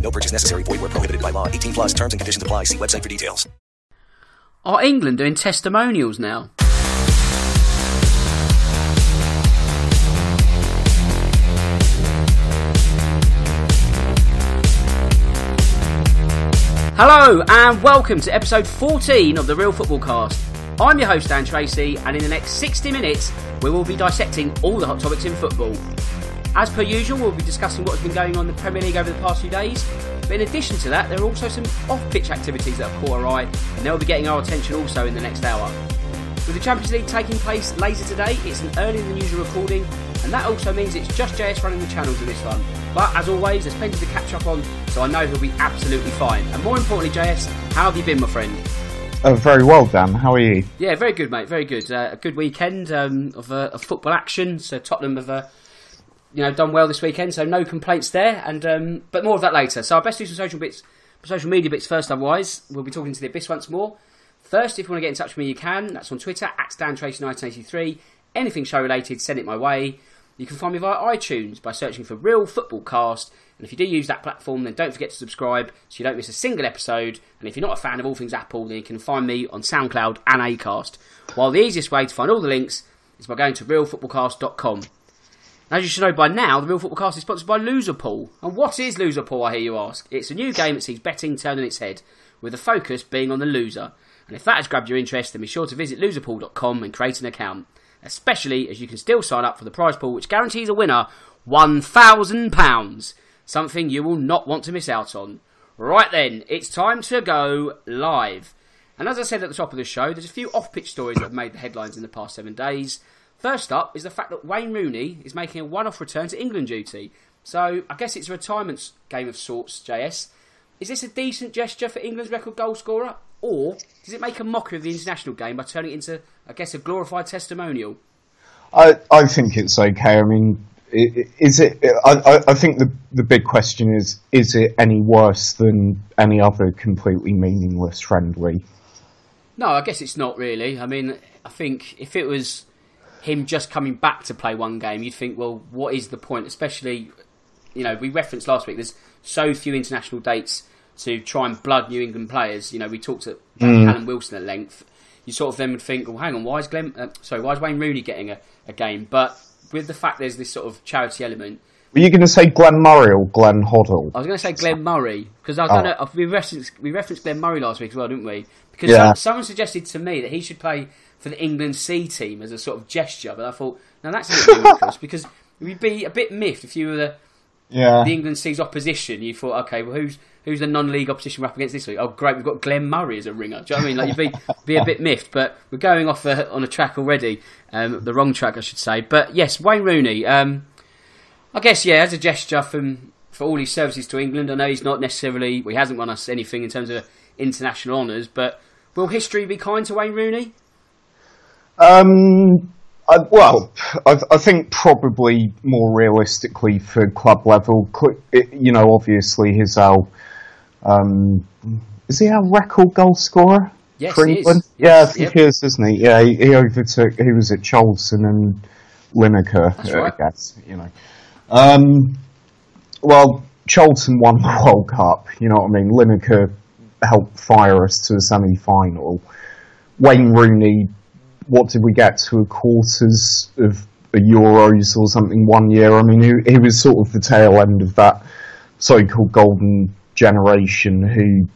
No purchase necessary. Void where prohibited by law. 18 plus terms and conditions apply. See website for details. Are England doing testimonials now? Hello and welcome to episode 14 of the Real Football Cast. I'm your host Dan Tracy, and in the next 60 minutes, we will be dissecting all the hot topics in football. As per usual, we'll be discussing what has been going on in the Premier League over the past few days. But in addition to that, there are also some off-pitch activities that have caught our eye, and they'll be getting our attention also in the next hour. With the Champions League taking place later today, it's an earlier than usual recording, and that also means it's just JS running the channels in this one. But as always, there's plenty to catch up on, so I know he'll be absolutely fine. And more importantly, JS, how have you been, my friend? Oh, very well, Dan. How are you? Yeah, very good, mate. Very good. Uh, a good weekend um, of, uh, of football action. So Tottenham have, uh, you know, done well this weekend. So no complaints there. And um, but more of that later. So I best do some social bits, social media bits first. Otherwise, we'll be talking to the Abyss once more. First, if you want to get in touch with me, you can. That's on Twitter at DanTracy1983. Anything show related, send it my way. You can find me via iTunes by searching for Real Football Cast. And if you do use that platform, then don't forget to subscribe so you don't miss a single episode. And if you're not a fan of all things Apple, then you can find me on SoundCloud and Acast. While the easiest way to find all the links is by going to realfootballcast.com. As you should know by now, the Real Football Cast is sponsored by Loserpool. And what is Loserpool, I hear you ask? It's a new game that sees betting turned on its head, with the focus being on the loser. And if that has grabbed your interest, then be sure to visit loserpool.com and create an account. Especially as you can still sign up for the prize pool, which guarantees a winner £1,000. Something you will not want to miss out on. Right then, it's time to go live. And as I said at the top of the show, there's a few off pitch stories that have made the headlines in the past seven days. First up is the fact that Wayne Rooney is making a one off return to England duty. So I guess it's a retirement game of sorts, JS. Is this a decent gesture for England's record goal scorer? Or does it make a mockery of the international game by turning it into, I guess, a glorified testimonial? I I think it's okay. I mean, is it? I, I think the the big question is: is it any worse than any other completely meaningless friendly? No, I guess it's not really. I mean, I think if it was him just coming back to play one game, you'd think, well, what is the point? Especially, you know, we referenced last week. There's so few international dates to try and blood New England players. You know, we talked to mm. Callum Wilson at length. You sort of then would think, well, hang on, why is Glenn? Uh, sorry, why is Wayne Rooney getting a, a game? But with the fact there's this sort of charity element. Were you going to say Glenn Murray or Glenn Hoddle? I was going to say Glenn Murray because I don't oh. know. We referenced we referenced Glenn Murray last week as well, didn't we? Because yeah. someone suggested to me that he should play for the England C team as a sort of gesture, but I thought, now that's a bit ludicrous because you'd be a bit miffed if you were the yeah. the England C's opposition. You thought, okay, well, who's who's the non-league opposition we're up against this week? Oh, great, we've got Glenn Murray as a ringer. Do you know what I mean? Like you'd be be a bit miffed, but we're going off a, on a track already, um, the wrong track, I should say. But yes, Wayne Rooney. Um, I guess yeah, as a gesture from for all his services to England. I know he's not necessarily, well, he hasn't won us anything in terms of international honours, but will history be kind to Wayne Rooney? Um, I, well, I, I, think probably more realistically for club level, you know, obviously his our um, is he our record goal scorer Yes, for he is. England? Yes, yeah, I think yep. he is, isn't he? Yeah, he, he overtook. He was at Charlton and Lineker. That's uh, right. I guess you know. Um, well, Charlton won the World Cup. You know what I mean? Lineker helped fire us to a semi-final. Wayne Rooney, what did we get to a quarters of the Euros or something one year? I mean, he, he was sort of the tail end of that so-called golden generation who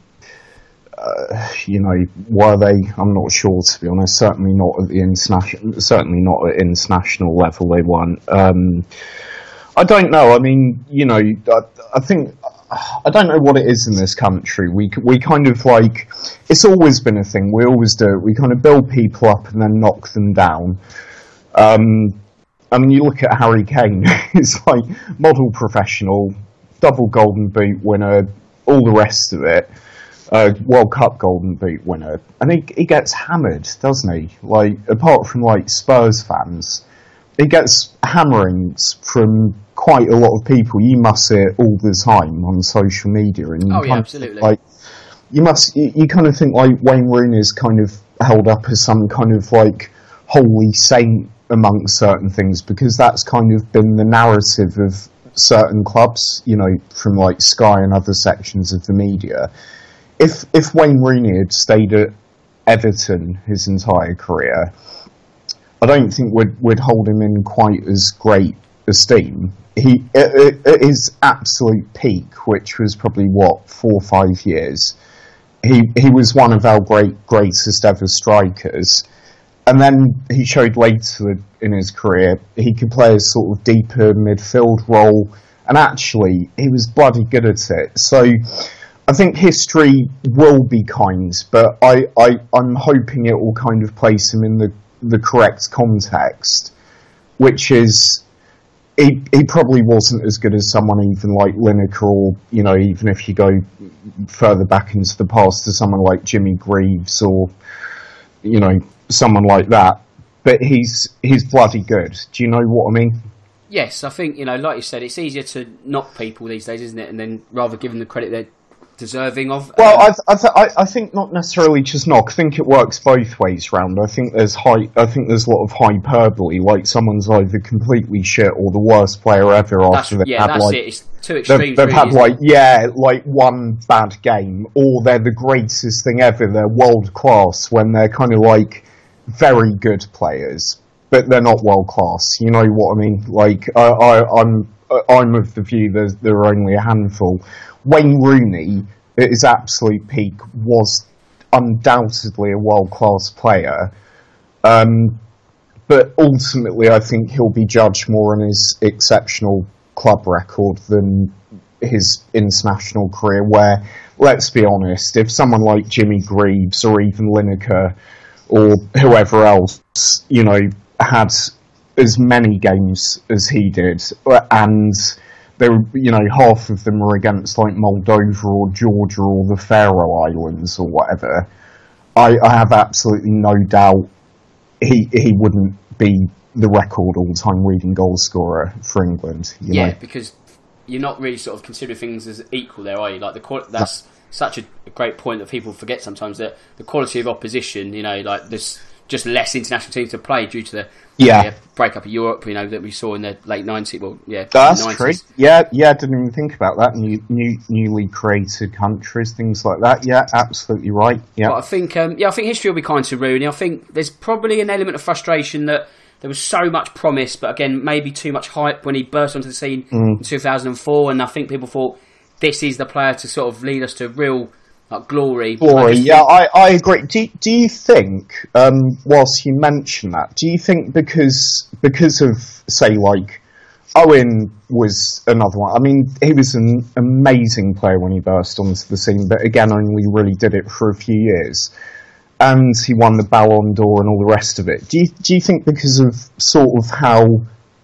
uh, you know, were they? I'm not sure to be honest. Certainly not at the international. Certainly not at international level. They weren't. Um, I don't know. I mean, you know, I, I think I don't know what it is in this country. We we kind of like it's always been a thing. We always do. We kind of build people up and then knock them down. Um, I mean, you look at Harry Kane. He's like model professional, double Golden Boot winner, all the rest of it. Uh, World Cup Golden Boot winner, and he he gets hammered, doesn't he? Like apart from like Spurs fans, he gets hammerings from quite a lot of people. You must see it all the time on social media, and you Oh, yeah, absolutely. like you must you, you kind of think like Wayne Rooney is kind of held up as some kind of like holy saint among certain things because that's kind of been the narrative of certain clubs, you know, from like Sky and other sections of the media. If if Wayne Rooney had stayed at Everton his entire career, I don't think we'd we'd hold him in quite as great esteem. He at, at- his absolute peak, which was probably what four or five years, he he was one of our great greatest ever strikers. And then he showed later in his career he could play a sort of deeper midfield role, and actually he was bloody good at it. So I think history will be kind, but I, I I'm hoping it will kind of place him in the the correct context, which is he he probably wasn't as good as someone even like Lineker, or you know even if you go further back into the past to someone like Jimmy Greaves or you know someone like that. But he's he's bloody good. Do you know what I mean? Yes, I think you know, like you said, it's easier to knock people these days, isn't it? And then rather give them the credit they're deserving of. Well, Um, I, I, th- I, I think not necessarily just knock. I think it works both ways round. I think there's high. I think there's a lot of hyperbole. Like someone's either completely shit or the worst player ever after they've yeah, had that's like it. It's two they've, extremes. they've really, had like it? yeah, like one bad game, or they're the greatest thing ever. They're world class when they're kind of like very good players, but they're not world class. You know what I mean? Like I, I, I'm I'm of the view there's there are only a handful. Wayne Rooney at his absolute peak was undoubtedly a world class player. Um, but ultimately, I think he'll be judged more on his exceptional club record than his international career. Where, let's be honest, if someone like Jimmy Greaves or even Lineker or whoever else, you know, had as many games as he did, and there, were, you know, half of them were against like Moldova or Georgia or the Faroe Islands or whatever. I, I have absolutely no doubt he he wouldn't be the record all time leading goal scorer for England. You yeah, know? because you're not really sort of considering things as equal there, are you? Like the qual- that's such a, great point that people forget sometimes that the quality of opposition, you know, like there's just less international teams to play due to the Yeah. breakup of Europe, you know, that we saw in the late 90s. Well, yeah, That's 90s. true. Yeah, yeah, didn't even think about that. New, new, newly created countries, things like that. Yeah, absolutely right. Yeah. But I think, um, yeah, I think history will be kind to Rooney. I think there's probably an element of frustration that there was so much promise, but again, maybe too much hype when he burst onto the scene Mm. in 2004. And I think people thought this is the player to sort of lead us to real like glory. Glory, yeah, I, I agree. Do, do you think, um, whilst you mention that, do you think because because of say like Owen was another one? I mean, he was an amazing player when he burst onto the scene, but again, only really did it for a few years, and he won the Ballon d'Or and all the rest of it. Do you do you think because of sort of how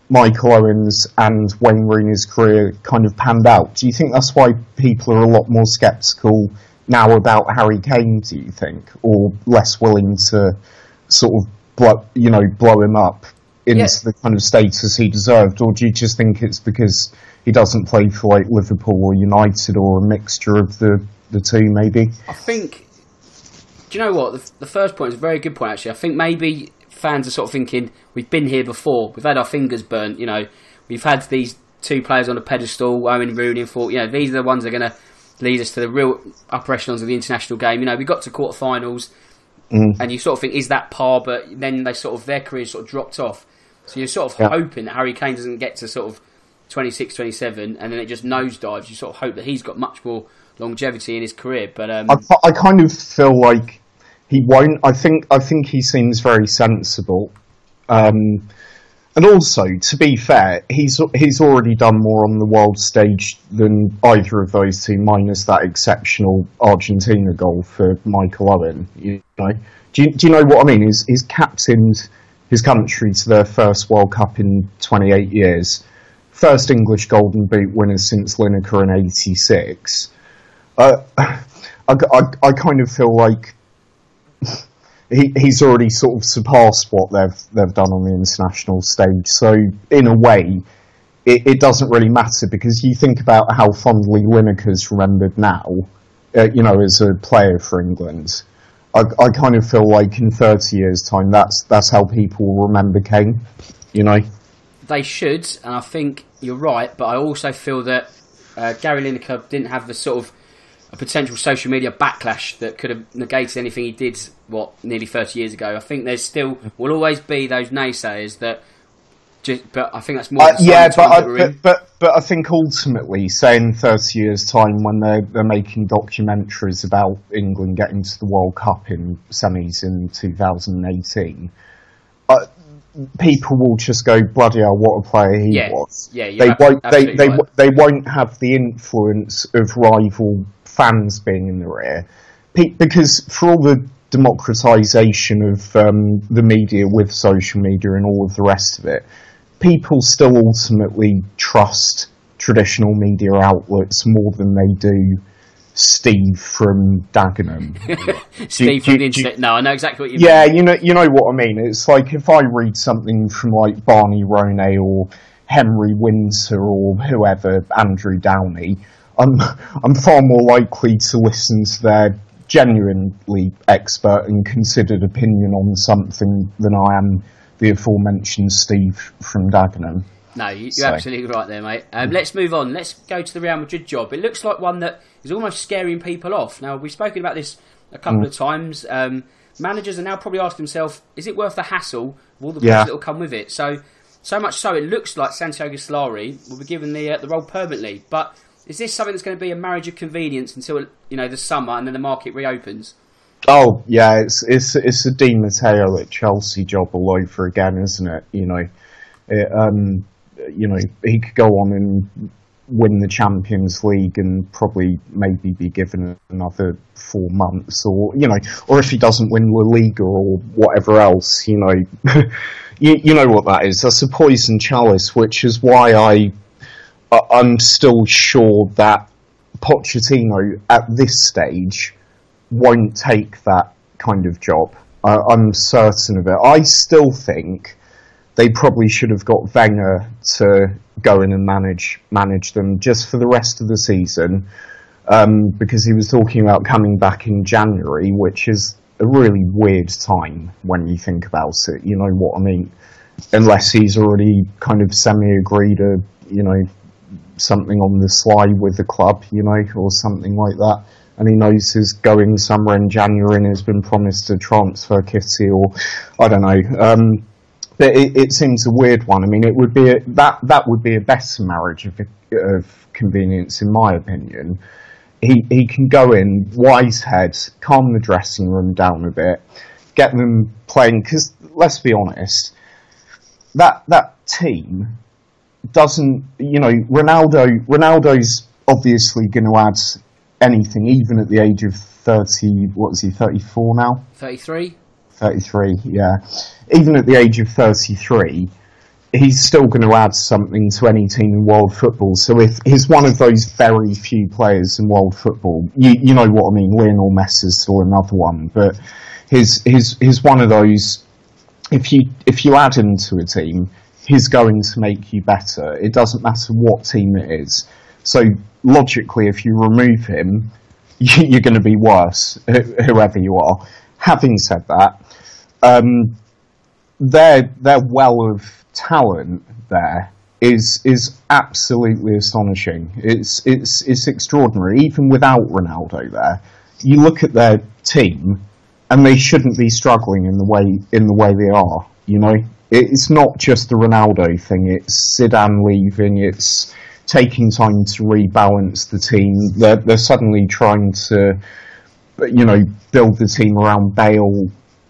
Michael Owen's and Wayne Rooney's career kind of panned out. Do you think that's why people are a lot more sceptical now about Harry Kane? Do you think, or less willing to sort of blow, you know, blow him up into Yeah. the kind of status he deserved, or do you just think it's because he doesn't play for like Liverpool or United or a mixture of the the two, maybe. I think. Do you know what? The, the first point is a very good point. Actually, I think maybe fans are sort of thinking we've been here before. We've had our fingers burnt. You know, we've had these two players on a pedestal, Owen Rooney and thought, you know, these are the ones that are going to lead us to the real upper echelons of the international game. You know, we got to quarterfinals, mm. and you sort of think, is that par? But then they sort of their careers sort of dropped off. So you're sort of yeah. hoping that Harry Kane doesn't get to sort of 26, 27, and then it just nosedives. You sort of hope that he's got much more longevity in his career. But um, I, I kind of feel like he won't. I think I think he seems very sensible. Um, and also, to be fair, he's he's already done more on the world stage than either of those two, minus that exceptional Argentina goal for Michael Owen. You know, do you, do you know what I mean? He's, he's captained his country to their first World Cup in 28 years, first English Golden Boot winners since Lineker in '86. Uh, I, I, I kind of feel like he, he's already sort of surpassed what they've they've done on the international stage. So in a way, it, it doesn't really matter because you think about how fondly Lineker's remembered now, uh, you know, as a player for England. I, I kind of feel like in 30 years' time, that's that's how people will remember Kane. You know, they should, and I think you're right. But I also feel that uh, Gary Lineker didn't have the sort of a potential social media backlash that could have negated anything he did, what, nearly 30 years ago. I think there's still, will always be those naysayers that, just, but I think that's more. Uh, yeah, but I, but, but, but I think ultimately, say in 30 years' time, when they're, they're making documentaries about England getting to the World Cup in semis in 2018, uh, people will just go bloody hell what a player he yeah. was. Yeah, they won't. They they, right. they won't have the influence of rival fans being in the rear, because for all the democratization of um, the media with social media and all of the rest of it, people still ultimately trust traditional media outlets more than they do Steve from Dagenham. Steve do, from do, the internet. no, I know exactly what you yeah, mean. Yeah, you know, you know what I mean. It's like if I read something from like Barney Ronay or Henry Winter or whoever, Andrew Downey, I'm I'm far more likely to listen to their genuinely expert and considered opinion on something than I am the aforementioned Steve from Dagenham. No, you're so. absolutely right there, mate. Um, let's move on. Let's go to the Real Madrid job. It looks like one that is almost scaring people off. Now, we've spoken about this a couple mm. of times. Um, managers are now probably asking themselves, is it worth the hassle of all the yeah. that will come with it? So, so much so, it looks like Santiago Solari will be given the uh, the role permanently. But is this something that's going to be a marriage of convenience until you know the summer and then the market reopens? Oh yeah, it's it's it's a Di Matteo at Chelsea job all over again, isn't it? You know, it, um, you know he could go on and win the Champions League and probably maybe be given another four months, or you know, or if he doesn't win La Liga or whatever else, you know, you you know what that is. That's a poison chalice, which is why I I'm still sure that Pochettino at this stage won't take that kind of job. I'm certain of it. I still think they probably should have got Wenger to go in and manage manage them just for the rest of the season, um, because he was talking about coming back in January, which is a really weird time when you think about it. You know what I mean? Unless he's already kind of semi-agreed a you know something on the sly with the club, you know, or something like that. And he knows he's going somewhere in January and has been promised a transfer kitty or I don't know. Um, but it, it, seems a weird one. I mean, it would be a, that that would be a better marriage of, of convenience, in my opinion. He he can go in, wise head, calm the dressing room down a bit, get them playing. Because let's be honest, that that team doesn't, you know, Ronaldo, Ronaldo's obviously going to add anything, even at the age of 30, what is he, 34 now? 33. 33, yeah. Even at the age of 33, he's still going to add something to any team in world football. So if he's one of those very few players in world football, you, you know what I mean, Lionel Messi's still another one, but he's, he's, he's one of those, if you, if you add him to a team, he's going to make you better. It doesn't matter what team it is. So logically, if you remove him, you're going to be worse, whoever you are. Having said that, um, their their well of talent there is is absolutely astonishing. It's it's it's extraordinary. Even without Ronaldo there, you look at their team, and they shouldn't be struggling in the way in the way they are. You know, it's not just the Ronaldo thing. It's Zidane leaving. It's taking time to rebalance the team. They're they're suddenly trying to, you know, build the team around Bale.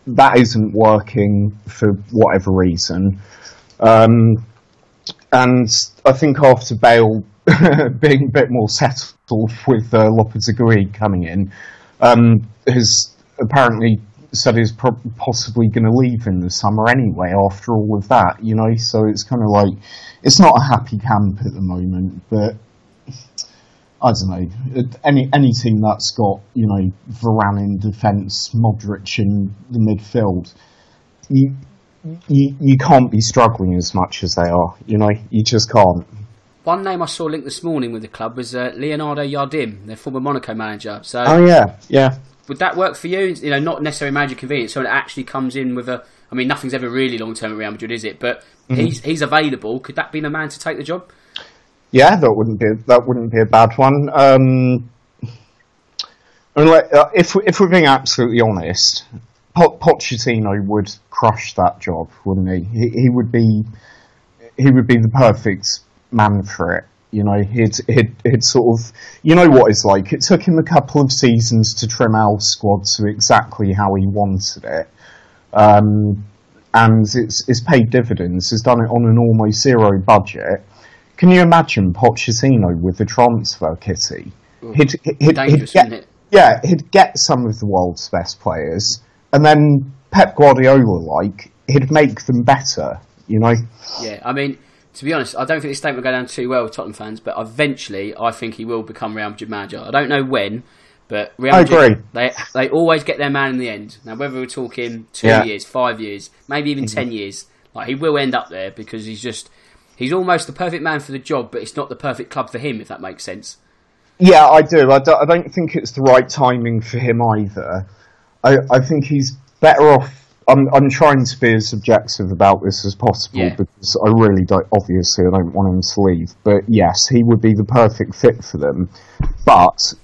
That isn't working for whatever reason. Um, and I think after Bale being a bit more settled with uh, Lopetegui coming in, um, has apparently said he's pro- possibly going to leave in the summer anyway. After all of that, you know, so it's kind of like it's not a happy camp at the moment, but. I don't know. Any any team that's got you know Varane in defence, Modric in the midfield, you you, you can't be struggling as much as they are. You know, you just can't. One name I saw linked this morning with the club was uh, Leonardo Jardim, their former Monaco manager. So, oh yeah, yeah. Would that work for you? You know, not necessarily manager convenience, someone that actually comes in with a. I mean, nothing's ever really long term at Real Madrid, is it? But mm-hmm. he's he's available. Could that be the man to take the job? Yeah, that wouldn't be that wouldn't be a bad one. Um, I mean, like, uh, if if we're being absolutely honest, Pochettino would crush that job, wouldn't he? he? He would be he would be the perfect man for it. You know, he'd, he'd, he'd sort of, you know what it's like. It took him a couple of seasons to trim our squad to exactly how he wanted it. Um, and it's, it's paid dividends. He's done it on an almost zero budget. Can you imagine Pochettino with the transfer kitty? He'd, he'd, he'd get, yeah, he'd get some of the world's best players and then Pep Guardiola like he'd make them better. You know? Yeah, I mean, to be honest, I don't think this statement will go down too well with Tottenham fans, but eventually I think he will become Real Madrid manager. I don't know when, but Real Madrid, I agree. They they always get their man in the end. Now, whether we're talking two yeah. years, five years, maybe even mm-hmm. ten years, like he will end up there because he's just he's almost the perfect man for the job, but it's not the perfect club for him, if that makes sense. Yeah, I do. I don't, I don't think it's the right timing for him either. I, I think he's better off. I'm, I'm trying to be as objective about this as possible yeah. because I really don't. Obviously, I don't want him to leave. But yes, he would be the perfect fit for them. But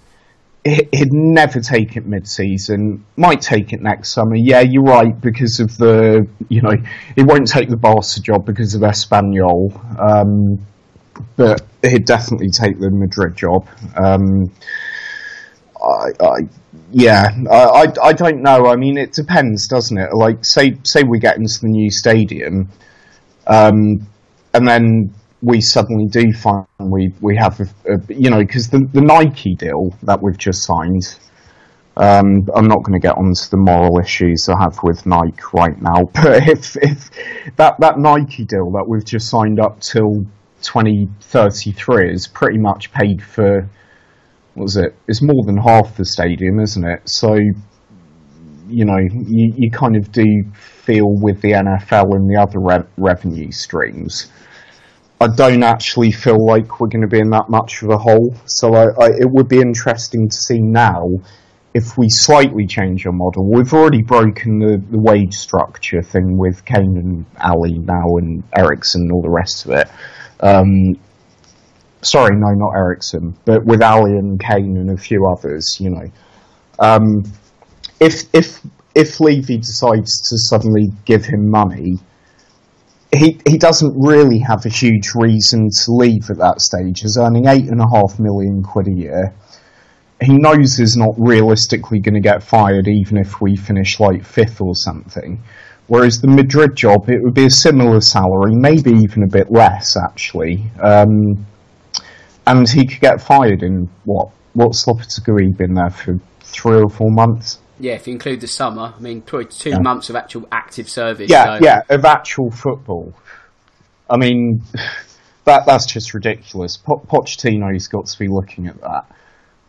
he'd never take it mid-season. Might take it next summer. Yeah, you're right because of the. You know, he won't take the Barca job because of Espanyol. Um, but he'd definitely take the Madrid job. Um, I, yeah, I, I don't know. I mean, it depends, doesn't it? Like, say say we get into the new stadium, um, and then we suddenly do find we we have a, a you know because the the Nike deal that we've just signed. Um, I'm not going to get onto the moral issues I have with Nike right now, but if if that that Nike deal that we've just signed up till 2033 is pretty much paid for what was it? It's more than half the stadium, isn't it? So, you know, you, you kind of do feel with the NFL and the other re- revenue streams. I don't actually feel like we're going to be in that much of a hole. So I, I, it would be interesting to see now if we slightly change our model. We've already broken the, the wage structure thing with Kane and Alli now and Eriksen and all the rest of it. Um, sorry, no, not Eriksen, but with Alli and Kane and a few others, you know. Um, if if if Levy decides to suddenly give him money, he he doesn't really have a huge reason to leave at that stage. He's earning eight and a half million quid a year. He knows he's not realistically going to get fired, even if we finish like fifth or something. Whereas the Madrid job, it would be a similar salary, maybe even a bit less, actually. Um, and he could get fired in what? What's Lopetegui been there for three or four months? Yeah, if you include the summer, I mean, probably two yeah. months of actual active service. Yeah, so. yeah, of actual football. I mean, that that's just ridiculous. Po- Pochettino's got to be looking at that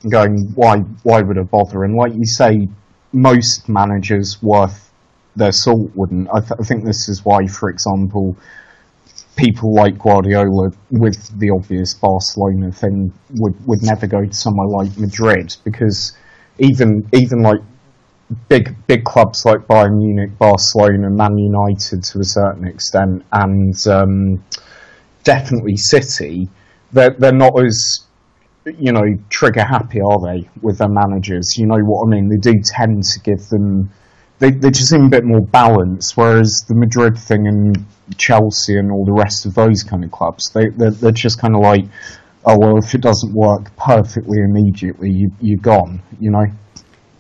and going, why why would I bother? And like you say, most managers worth their salt wouldn't. I, th- I think this is why, for example, people like Guardiola, with the obvious Barcelona thing, would would never go to somewhere like Madrid because even even like big big clubs like Bayern Munich, Barcelona, Man United to a certain extent, and um, definitely City, they're they're not as you know trigger happy, are they, with their managers? You know what I mean? They do tend to give them. They, they just seem a bit more balanced, whereas the Madrid thing and Chelsea and all the rest of those kind of clubs, they, they're, they're just kind of like, oh, well, if it doesn't work perfectly immediately, you, you're gone, you know?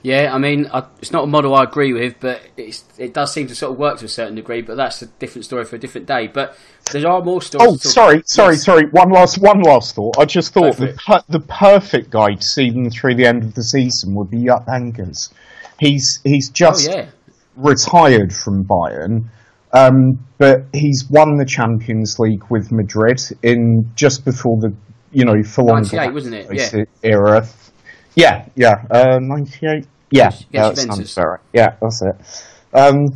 Yeah, I mean, I, it's not a model I agree with, but it does seem to sort of work to a certain degree. But that's a different story for a different day. But there are more stories. Oh, sorry, sorry, yes. sorry. One last, one last thought. I just thought the, per, the perfect guy to see them through the end of the season would be Jupp Heynckes. He's he's just oh, yeah. retired from Bayern, um, but he's won the Champions League with Madrid in just before the you know full on wasn't it? Yeah. Era. Yeah, yeah, uh, ninety eight. Yeah, that sounds right. Yeah, that's it. Um,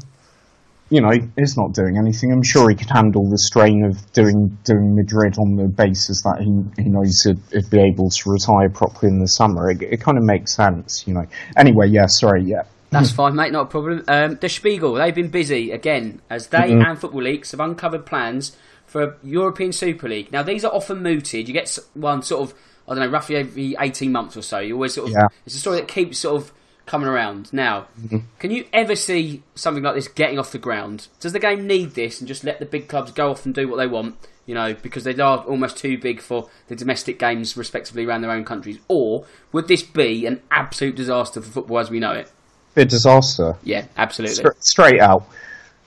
you know, he's not doing anything. I'm sure he could handle the strain of doing doing Madrid on the basis that he he knows he'd, he'd be able to retire properly in the summer. It, it kind of makes sense, you know. Anyway, yeah, sorry, yeah. That's fine, mate. Not a problem. Um, the Spiegel, they've been busy again as they mm-hmm. and Football Leaks have uncovered plans for a European Super League. Now, these are often mooted. You get one sort of, I don't know, roughly every 18 months or so. You always sort of, yeah. it's a story that keeps sort of coming around. Now, mm-hmm. can you ever see something like this getting off the ground? Does the game need this and just let the big clubs go off and do what they want? You know, because they are almost too big for the domestic games, respectively, around their own countries. Or would this be an absolute disaster for football as we know it? A disaster. Yeah, absolutely. straight out.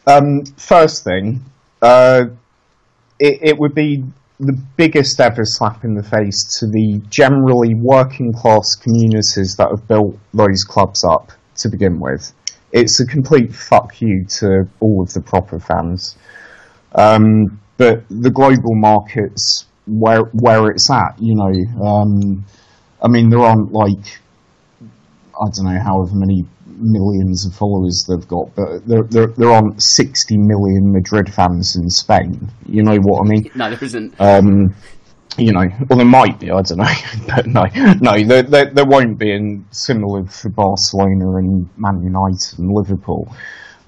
Um, first thing, uh, it, it would be the biggest ever slap in the face to the generally working class communities that have built those clubs up to begin with. It's a complete fuck you to all of the proper fans. Um, but the global markets, where where it's at, you know, um, I mean, there aren't like I don't know however many millions of followers they've got, but there, there, there aren't 60 million Madrid fans in Spain. You know what I mean? No, there isn't. Um, you know, well, there might be, I don't know, but no, no, there, there, there won't be, and similar for Barcelona and Man United and Liverpool.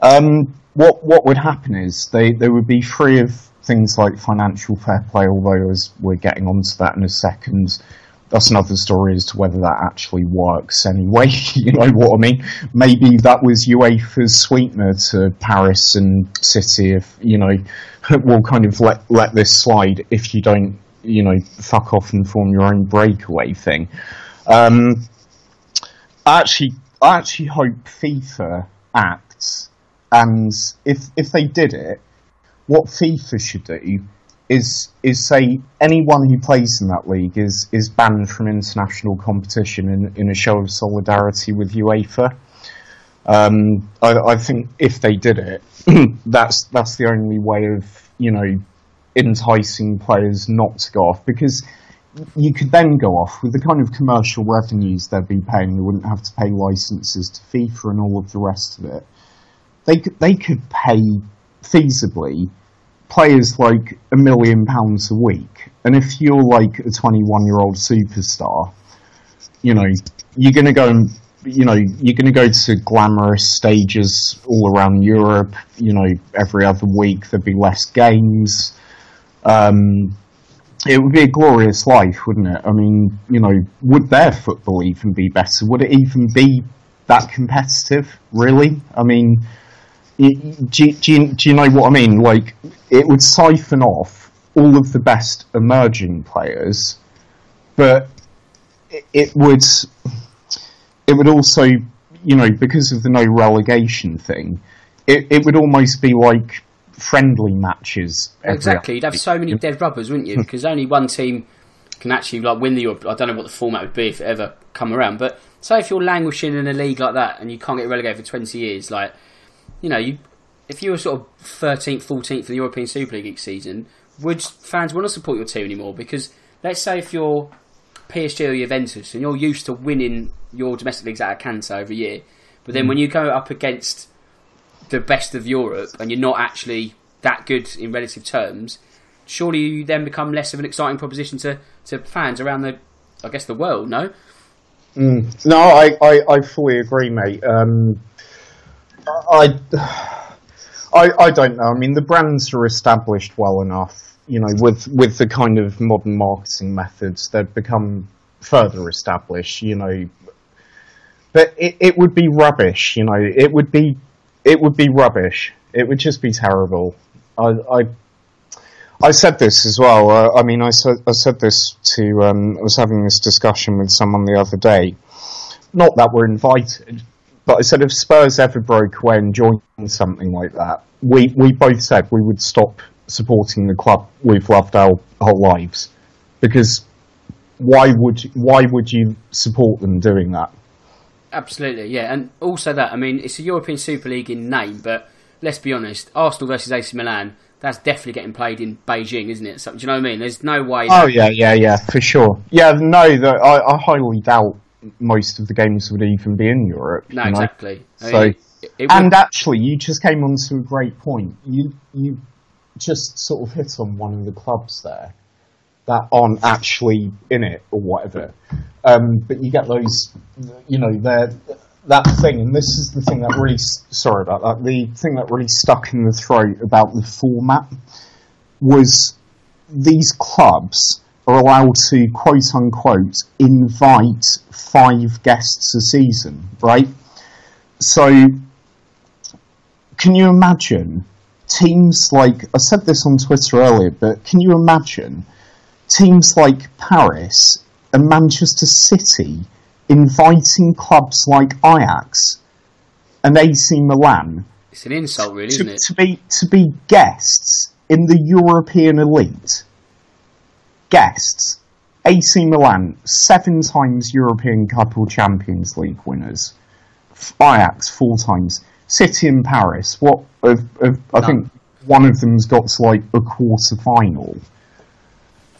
Um, what what would happen is they, they would be free of things like financial fair play, although as we're getting onto that in a second, that's another story as to whether that actually works anyway. you know what I mean? Maybe that was UEFA's sweetener to Paris and City. If you know, we'll kind of let let this slide if you don't, you know, fuck off and form your own breakaway thing. Um, I actually, I actually hope FIFA acts, and if if they did it, what FIFA should do is is say anyone who plays in that league is is banned from international competition in, in a show of solidarity with UEFA. Um, I, I, think if they did it, that's that's the only way of you know enticing players not to go off because you could then go off with the kind of commercial revenues they'd be paying. They wouldn't have to pay licenses to FIFA and all of the rest of it. They they could pay feasibly players like a million pounds a week, and if you're like a 21 year old superstar, you know, you're going to go and you know, you're going to go to glamorous stages all around Europe. You know, every other week there'd be less games. Um, it would be a glorious life, wouldn't it? I mean, you know, would their football even be better? Would it even be that competitive? Really? I mean, do, do, you, do you know what I mean? Like, it would siphon off all of the best emerging players, but it, it would it would also, you know, because of the no relegation thing, it, it would almost be like friendly matches. Exactly, you'd have so many dead rubbers, wouldn't you? Hmm. Because only one team can actually like win the. Europe. I don't know what the format would be if it ever come around, but say if you're languishing in a league like that and you can't get relegated for twenty years, like you know, you if you were sort of 13th, 14th for the European Super League each season, would fans want to support your team anymore? Because let's say if you're PSG or Juventus and you're used to winning your domestic leagues out of Cancer every year, but then mm. when you go up against the best of Europe and you're not actually that good in relative terms, surely you then become less of an exciting proposition to, to fans around the, I guess, the world. No. Mm. No, I, I, I fully agree, mate. Um, I, I, I don't know. I mean, the brands are established well enough. You know, with with the kind of modern marketing methods, they've become further established. You know, but it, it would be rubbish. You know, it would be it would be rubbish. It would just be terrible. I I, I said this as well. I mean, I said I said this to. Um, I was having this discussion with someone the other day. Not that we're invited, but I said if Spurs ever broke away and joined something like that, we we both said we would stop supporting the club we've loved our whole lives, because why would why would you support them doing that? Absolutely, yeah, and also that I mean it's a European Super League in name, but let's be honest, Arsenal versus AC Milan, that's definitely getting played in Beijing, isn't it? So, do you know what I mean? There's no way. Oh yeah, yeah, yeah, for sure. Yeah, no, that I, I highly doubt most of the games would even be in Europe. No, exactly. I so, mean, it, it and actually, you just came on to a great point. You you just sort of hit on one of the clubs there that aren't actually in it or whatever. Um, but you get those, you know, that thing, and this is the thing that really, sorry about that, the thing that really stuck in the throat about the format was these clubs are allowed to quote unquote invite five guests a season, right? So, can you imagine teams like, I said this on Twitter earlier, but can you imagine teams like Paris and Manchester City inviting clubs like Ajax and AC Milan. It's an insult, really, to, isn't it? To be to be guests in the European elite. Guests. AC Milan, seven times European Cup or Champions League winners. Ajax, four times. City and Paris, what? Of, of, I think one of them's got to like a quarter final.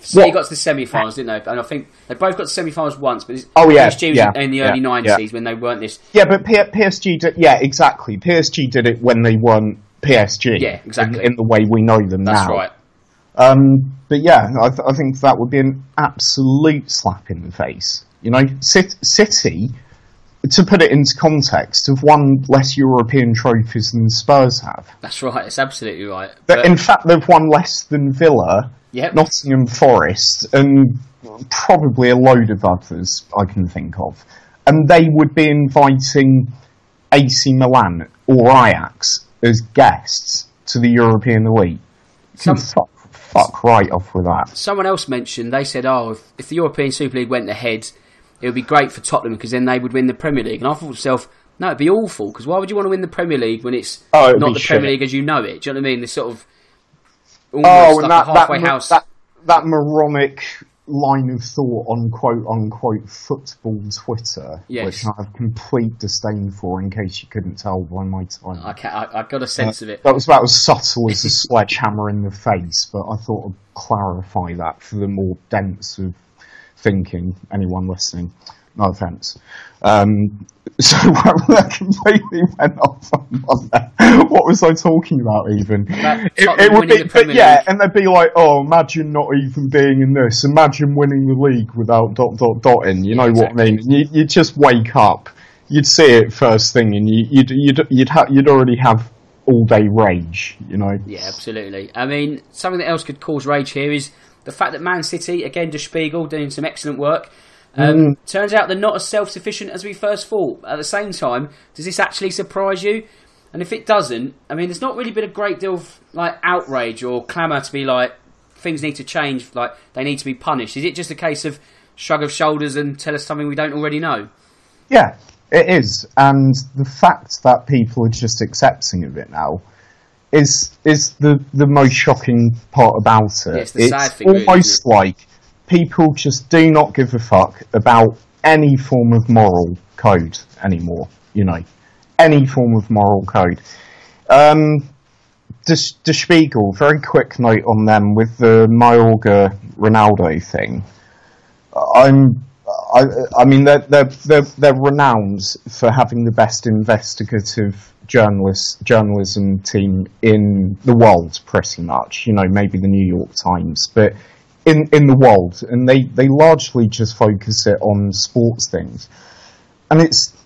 City what? got to the semi-finals, didn't they? And I think they both got to semi-finals once, but oh yeah, PSG was yeah, in the early nineties when they weren't this. Yeah, but P- PSG did. Yeah, exactly. PSG did it when they weren't PSG. Yeah, exactly. In, in the way we know them That's now. That's right. Um, but yeah, I, th- I, think that would be an absolute slap in the face. You know, City, to put it into context, have won less European trophies than Spurs have. That's right. It's absolutely right. But, but in fact, they've won less than Villa Yep. Nottingham Forest, and probably a load of others I can think of. And they would be inviting AC Milan or Ajax as guests to the European Elite. Some, fuck, right off with that. Someone else mentioned, they said, oh, if, if the European Super League went ahead, it would be great for Tottenham because then they would win the Premier League. And I thought to myself, no, it'd be awful because why would you want to win the Premier League when it's oh, not the shit. Premier League as you know it? Do you know what I mean? This sort of oh, and that, that, house. that, that moronic line of thought on quote unquote football Twitter, yes. which I have complete disdain for, in case you couldn't tell by my tone. I, I, I got a sense uh, of it. That was about as subtle as a sledgehammer in the face, but I thought I'd clarify that for the more dense of thinking, anyone listening. No offence. Um, so I completely went off on that. What was I talking about even? It, it, would be, but yeah, and they'd be like, "Oh, imagine not even being in this. Imagine winning the league without dot dot dotting." You know exactly. what I mean? You you just wake up, you'd see it first thing, and you, you'd you'd you'd, ha- you'd already have all day rage. You know? Yeah, absolutely. I mean, something that else could cause rage here is the fact that Man City, again, Der Spiegel doing some excellent work um, mm. Turns out they're not as self sufficient as we first thought. At the same time, does this actually surprise you? And if it doesn't, I mean, there's not really been a great deal of like outrage or clamour to be like things need to change, like they need to be punished. Is it just a case of shrug of shoulders and tell us something we don't already know? Yeah, it is, and the fact that people are just accepting of it now is is the the most shocking part about it. Yeah, it's the it's thing, almost really, like people just do not give a fuck about any form of moral code anymore. You know, any form of moral code. Um, Spiegel, very quick note on them with the Mayorga Ronaldo thing. I'm I, I mean, they're, they're, they're, they're renowned for having the best investigative journalist, journalism team in the world, pretty much. You know, maybe the New York Times, but in, in the world. And they, they largely just focus it on sports things. And it's,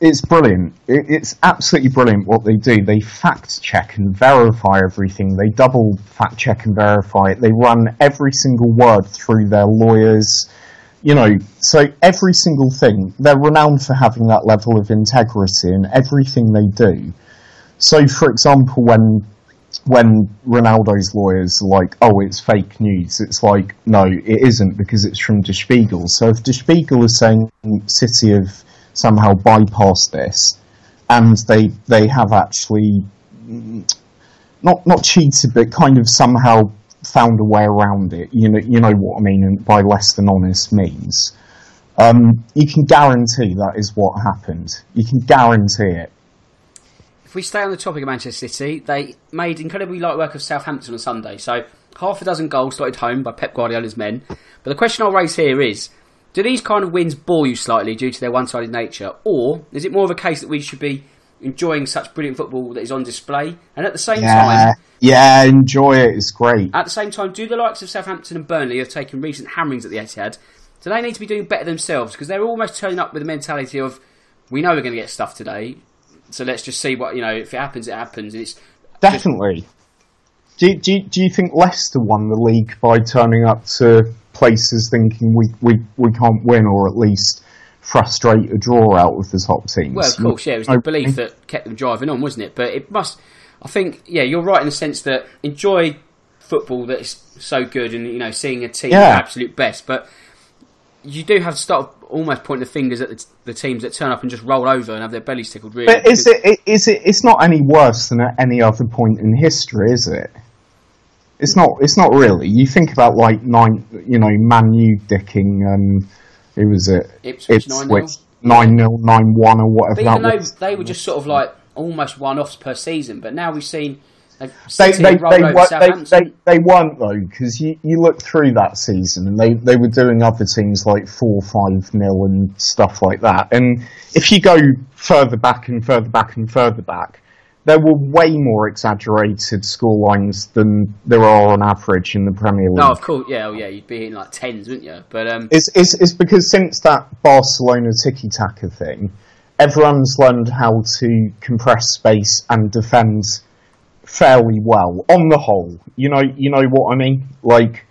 it's brilliant. It, it's absolutely brilliant what they do. They fact check and verify everything. They double fact check and verify it. They run every single word through their lawyers you know, so every single thing, they're renowned for having that level of integrity in everything they do. So, for example, when when Ronaldo's lawyers are like, "Oh, it's fake news," it's like, "No, it isn't," because it's from Der Spiegel. So, if Der Spiegel is saying City have somehow bypassed this, and they they have actually not not cheated, but kind of somehow found a way around it. You know, you know what I mean by less than honest means. Um, you can guarantee that is what happened. You can guarantee it. We stay on the topic of Manchester City, they made incredibly light work of Southampton on Sunday. So half a dozen goals started home by Pep Guardiola's men. But the question I'll raise here is: Do these kind of wins bore you slightly due to their one-sided nature, or is it more of a case that we should be enjoying such brilliant football that is on display, and at the same yeah, time, yeah, enjoy it. It's great. At the same time, do the likes of Southampton and Burnley have taken recent hammerings at the Etihad? Do they need to be doing better themselves because they're almost turning up with the mentality of, we know we're going to get stuff today, so let's just see what you know. If it happens, it happens. It's definitely. Do, do, do you think Leicester won the league by turning up to places thinking we, we, we can't win or at least frustrate a draw out of the top teams. Well, of course, yeah, it was the belief that kept them driving on, wasn't it? But it must. I think, yeah, you're right in the sense that enjoy football that is so good, and you know, seeing a team yeah. at absolute best, but. You do have to start almost pointing the fingers at the, the, teams that turn up and just roll over and have their bellies tickled. Really, but is it? Is it? It's not any worse than at any other point in history, is it? It's not. It's not really. You think about like nine, you know, Man U dicking um, who was it? Ipswich, Ipswich 9 0, 9 1 or whatever. But even though they were just sort of like almost one offs per season, but now we've seen. They, they, they, they, they, they, weren't though because you, you look through that season and they, they were doing other teams like 4 5 0 and stuff like that and if you go further back and further back and further back there were way more exaggerated scorelines than there are on average in the Premier League. No, of course, yeah, oh, yeah, you'd be in like tens, wouldn't you? But um... it's, it's it's because since that Barcelona tiki taka thing, everyone's learned how to compress space and defend fairly well on the whole. You know, you know what I mean? Like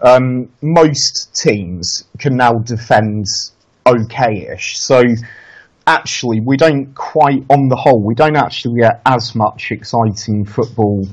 um, most teams can now defend okay-ish, so actually we don't quite, on the whole, we don't actually get as much exciting football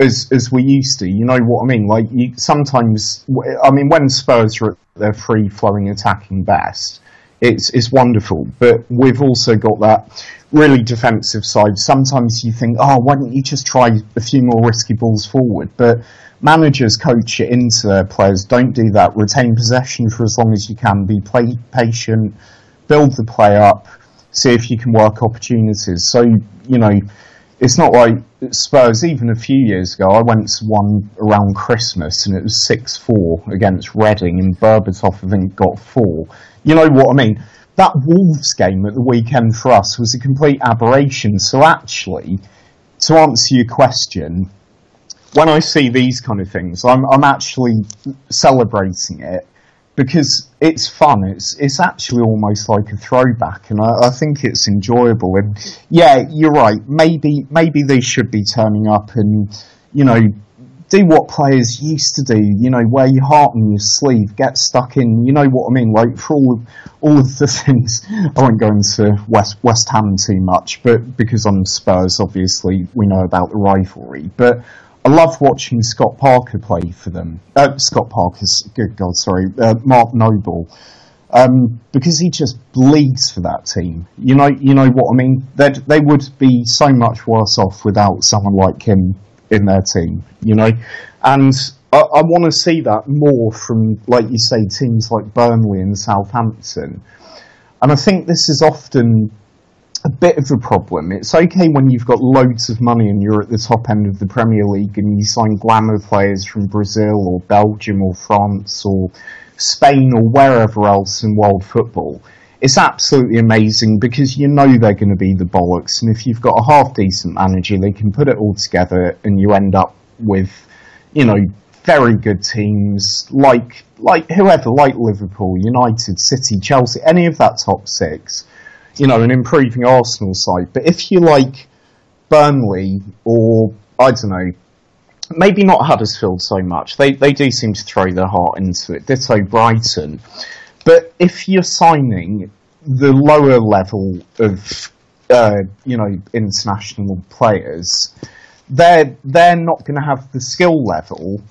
as as we used to. You know what I mean? Like you, sometimes, I mean, when Spurs are at their free flowing attacking best, it's it's wonderful. But we've also got that really defensive side. Sometimes you think, oh, why don't you just try a few more risky balls forward? But managers coach it into their players. Don't do that. Retain possession for as long as you can. Be play patient. Build the play up see if you can work opportunities. So, you know, it's not like Spurs, even a few years ago, I went to one around Christmas and it was 6 4 against Reading and Berbatov, I think, got four. You know what I mean? That Wolves game at the weekend for us was a complete aberration. So, actually, to answer your question, when I see these kind of things, I'm, I'm actually celebrating it because it's fun. It's it's actually almost like a throwback, and I, I, think it's enjoyable. And yeah, you're right. Maybe maybe they should be turning up and you know do what players used to do. You know, wear your heart on your sleeve, get stuck in. You know what I mean? Like for all of, all of the things. I won't go into West West Ham too much, but because I'm Spurs, obviously we know about the rivalry, but I love watching Scott Parker play for them. Uh, Scott Parker's good God, sorry, uh, Mark Noble, um, because he just bleeds for that team. You know, you know what I mean. They they would be so much worse off without someone like him in their team. You know, and I, I want to see that more from, like you say, teams like Burnley and Southampton. And I think this is often a bit of a problem. It's okay when you've got loads of money and you're at the top end of the Premier League and you sign glamour players from Brazil or Belgium or France or Spain or wherever else in world football, it's absolutely amazing because you know they're going to be the bollocks. And if you've got a half decent manager, they can put it all together and you end up with, you know, very good teams like like whoever, like Liverpool, United, City, Chelsea, any of that top six, you know, an improving Arsenal side. But if you like Burnley or I don't know, maybe not Huddersfield so much. They they do seem to throw their heart into it. Ditto Brighton. But if you're signing the lower level of uh, you know international players, they're they're not going to have the skill level,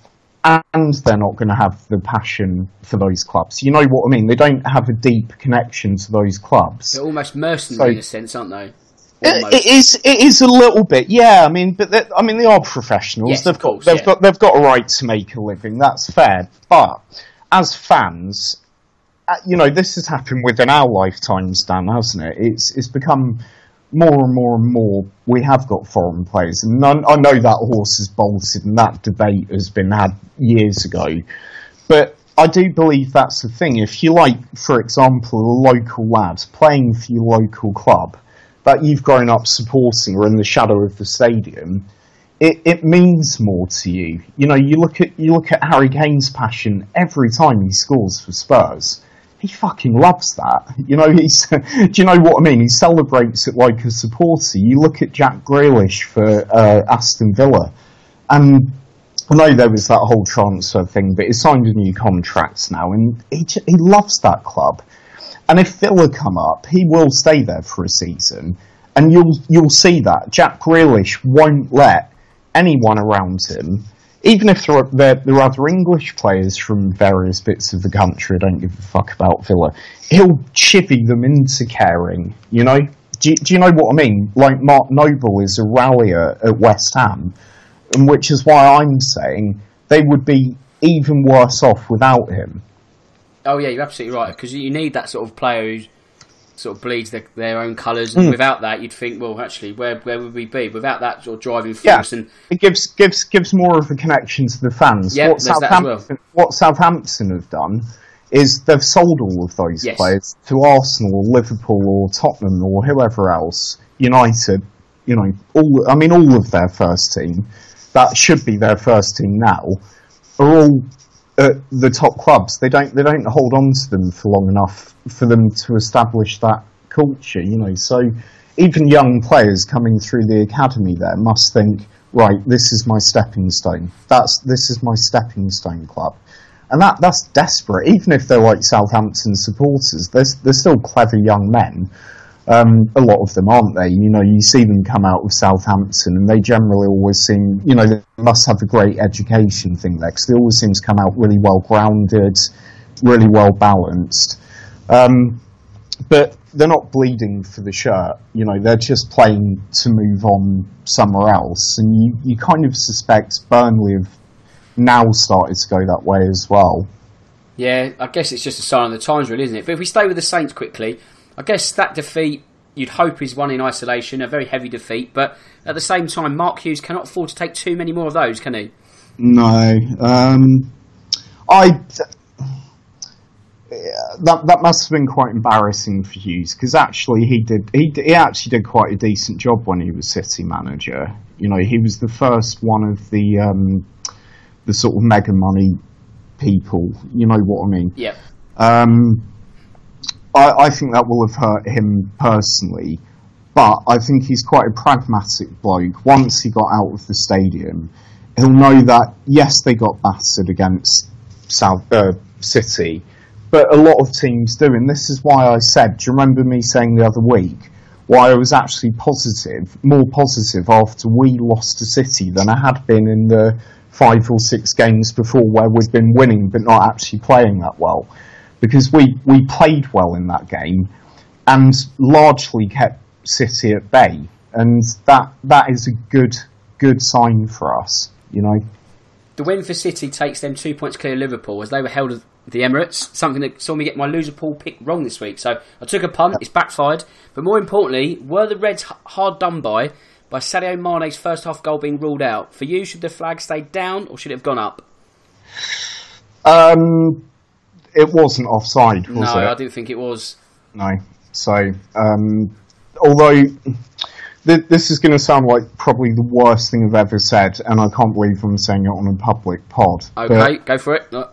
and they're not going to have the passion for those clubs. You know what I mean? They don't have a deep connection to those clubs. They're almost mercenary so, in a sense, aren't they? It, it is. It is a little bit, yeah. I mean, but I mean, they are professionals. Yes, they've course, got, they've yeah. got, they've got a right to make a living. That's fair. But as fans, Uh, you know, this has happened within our lifetimes, Dan, hasn't it? It's it's become more and more and more. We have got foreign players, and I, know that horse has bolted, and that debate has been had years ago. But I do believe that's the thing. If you like, for example, local lad playing for your local club that you've grown up supporting or in the shadow of the stadium, it, it means more to you. You know, you look at you look at Harry Kane's passion every time he scores for Spurs. He fucking loves that. You know, he's do you know what I mean? He celebrates it like a supporter. You look at Jack Grealish for uh, Aston Villa, and I know there was that whole transfer thing, but he signed a new contract now, and he he loves that club. And if Villa come up, he will stay there for a season, and you'll you'll see that Jack Grealish won't let anyone around him, even if there are, there, there are other English players from various bits of the country, I don't give a fuck about Villa. He'll chivvy them into caring. You know, do, you- do you know what I mean? Like Mark Noble is a rallier at West Ham, and which is why I'm saying they would be even worse off without him. Oh yeah, you're absolutely right because you need that sort of player who sort of bleeds their, their own colours. And Mm. without that, you'd think, well, actually, where where would we be without that sort of driving Yeah, force? And it gives gives gives more of a connection to the fans. Yeah, what there's that as Southampton what Southampton have done is they've sold all of those Yes. players to Arsenal, or Liverpool, or Tottenham, or whoever else, United. You know, all I mean, all of their first team that should be their first team now are all at the top clubs. They don't they don't hold on to them for long enough for them to establish that culture. You know, so even young players coming through the academy there must think, right, this is my stepping stone. That's this is my stepping stone club. And that, that's desperate. Even if they're like Southampton supporters, they're, they're still clever young men. Um, a lot of them aren't they? You know, you see them come out of Southampton, and they generally always seem, you know, they must have a great education thing there because they always seem to come out really well grounded, really well balanced. Um, but they're not bleeding for the shirt. You know, they're just playing to move on somewhere else, and you, you kind of suspect Burnley have now started to go that way as well. yeah, I guess it's just a sign of the times, really, isn't it? But if we stay with the Saints quickly, I guess that defeat you'd hope is one in isolation, a very heavy defeat. But at the same time, Mark Hughes cannot afford to take too many more of those, can he? No, um, I. That that must have been quite embarrassing for Hughes because actually he did he he actually did quite a decent job when he was City manager. You know, he was the first one of the um, the sort of mega money people. You know what I mean? Yep. Um, I, I think that will have hurt him personally, but I think he's quite a pragmatic bloke. Once he got out of the stadium, he'll know that yes, they got battered against South uh, City, but a lot of teams do, and this is why I said. Do you remember me saying the other week? Why I was actually positive, more positive after we lost to City than I had been in the five or six games before, where we'd been winning but not actually playing that well because we, we played well in that game and largely kept City at bay, and that that is a good good sign for us, you know. The win for City takes them two points clear of Liverpool as they were held at the Emirates, something that saw me get my loser pool pick wrong this week. So I took a punt, it's backfired. But more importantly, were the Reds hard done by by Sadio Mane's first half goal being ruled out? For you, should the flag stay down or should it have gone up? Um, it wasn't offside, was no, it? I didn't think it was. No. So, um, although th- this is going to sound like probably the worst thing I've ever said, and I can't believe I'm saying it on a public pod. Okay, go for it. No.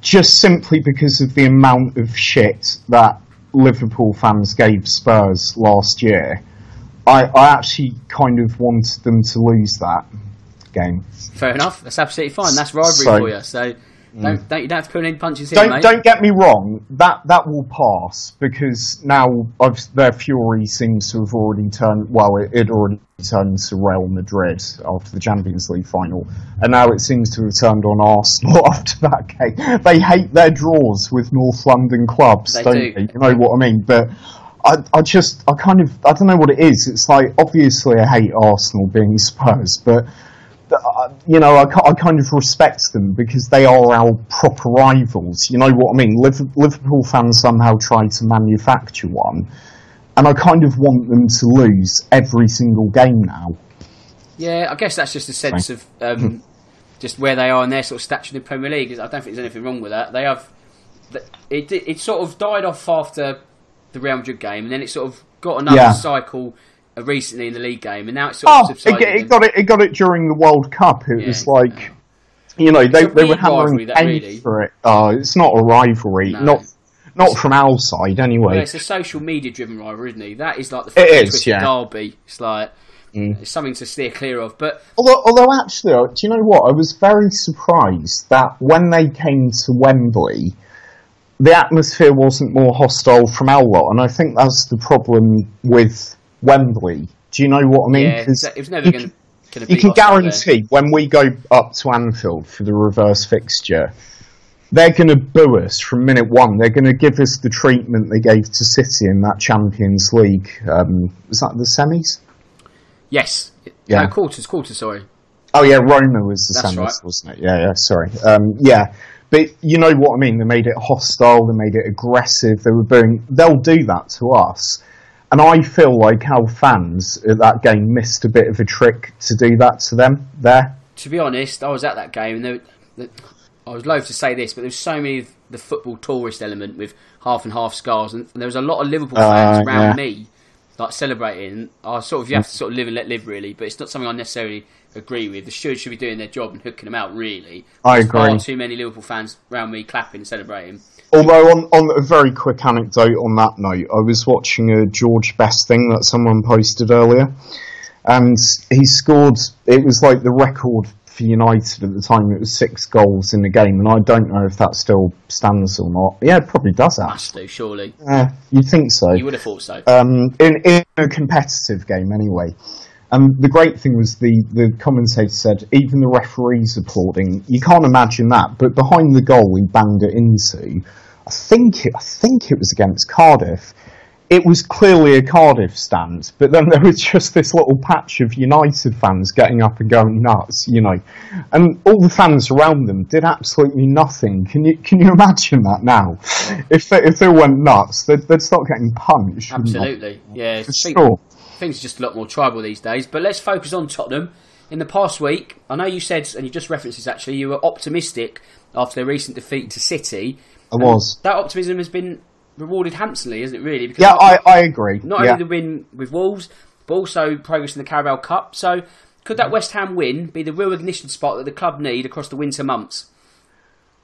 Just simply because of the amount of shit that Liverpool fans gave Spurs last year, I, I actually kind of wanted them to lose that game. Fair enough. That's absolutely fine. That's rivalry So- for you. So Mm. don't, don't you don't have to put any punches Don't mate. don't get me wrong. That that will pass because now I've, their fury seems to have already turned. Well, it, it already turned to Real Madrid after the Champions League final, and now it seems to have turned on Arsenal after that game. They hate their draws with North London clubs, They don't do. they? You know what I mean? But. I, I just, I kind of, I don't know what it is. It's like, obviously I hate Arsenal being Spurs, but uh, you know, I, I kind of respect them because they are our proper rivals. You know what I mean? Liverpool fans somehow try to manufacture one, and I kind of want them to lose every single game now. Yeah, I guess that's just a sense of um, just where they are in their sort of stature in the Premier League. I don't think there's anything wrong with that. They have it. It, sort of died off after the Real Madrid game, and then it sort of got another Yeah. cycle uh, recently in the league game, and now it's sort Oh, of it, subsided. g- it got it. It got it during the World Cup. It was like, you know, they, It's a they were hammering that, really. for it. Uh, it's not a rivalry, No. not not from our side anyway. It's a social media driven rivalry, isn't it? That is like the It is, yeah. Mm. derby. It's like it's something to steer clear of. But Although, although actually, uh, do you know what? I was very surprised that when they came to Wembley, the atmosphere wasn't more hostile from our lot, and I think that's the problem with Wembley. Do you know what I mean? yeah, 'Cause it was never you going to can- you can guarantee when we go up to Anfield for the reverse fixture, they're going to boo us from minute one. They're going to give us the treatment they gave to City in that Champions League. Um, was that the semis? Yes. Yeah. No, quarters, quarters. Sorry. Oh yeah, Roma was the That's semis, right. wasn't it? Yeah, yeah. Sorry. Um, yeah, but you know what I mean. They made it hostile. They made it aggressive. They were booing. They'll do that to us, and I feel like our fans at that game missed a bit of a trick to do that to them there. To be honest, I was at that game, and there, there, I was loath to say this, but there was so many of the football tourist element with half and half scars, and there was a lot of Liverpool Uh, fans around yeah. me, like celebrating. I sort of you have to sort of live and let live, really, but it's not something I necessarily agree with. The stewards should be doing their job and hooking them out, really. I There's Far agree. too many Liverpool fans around me clapping and celebrating. Although, on, on a very quick anecdote on that note, I was watching a George Best thing that someone posted earlier, and he scored. It was like the record for United at the time. It was six goals in the game, and I don't know if that still stands or not. Yeah, it probably does Must actually. do, surely. Yeah, you'd think so. You would have thought so. Um, in, in a competitive game, anyway. Um, the great thing was the, the commentator said even the referees applauding. You can't imagine that, but behind the goal he banged it into, I think it, I think it was against Cardiff. It was clearly a Cardiff stand, but then there was just this little patch of United fans getting up and going nuts, you know, and all the fans around them did absolutely nothing. Can you can you imagine that now? If they, if they went nuts, they'd, they'd start getting punched. Absolutely, yeah. For sure. Things are just a lot more tribal these days. But let's focus on Tottenham. In the past week, I know you said, and you just referenced this actually, you were optimistic after their recent defeat to City. I was. That optimism has been rewarded handsomely, isn't it? Really? Because Yeah, I, I agree. not yeah. only the win with Wolves, but also progress in the Carabao Cup. So, could that mm-hmm. West Ham win be the real ignition spot that the club need across the winter months?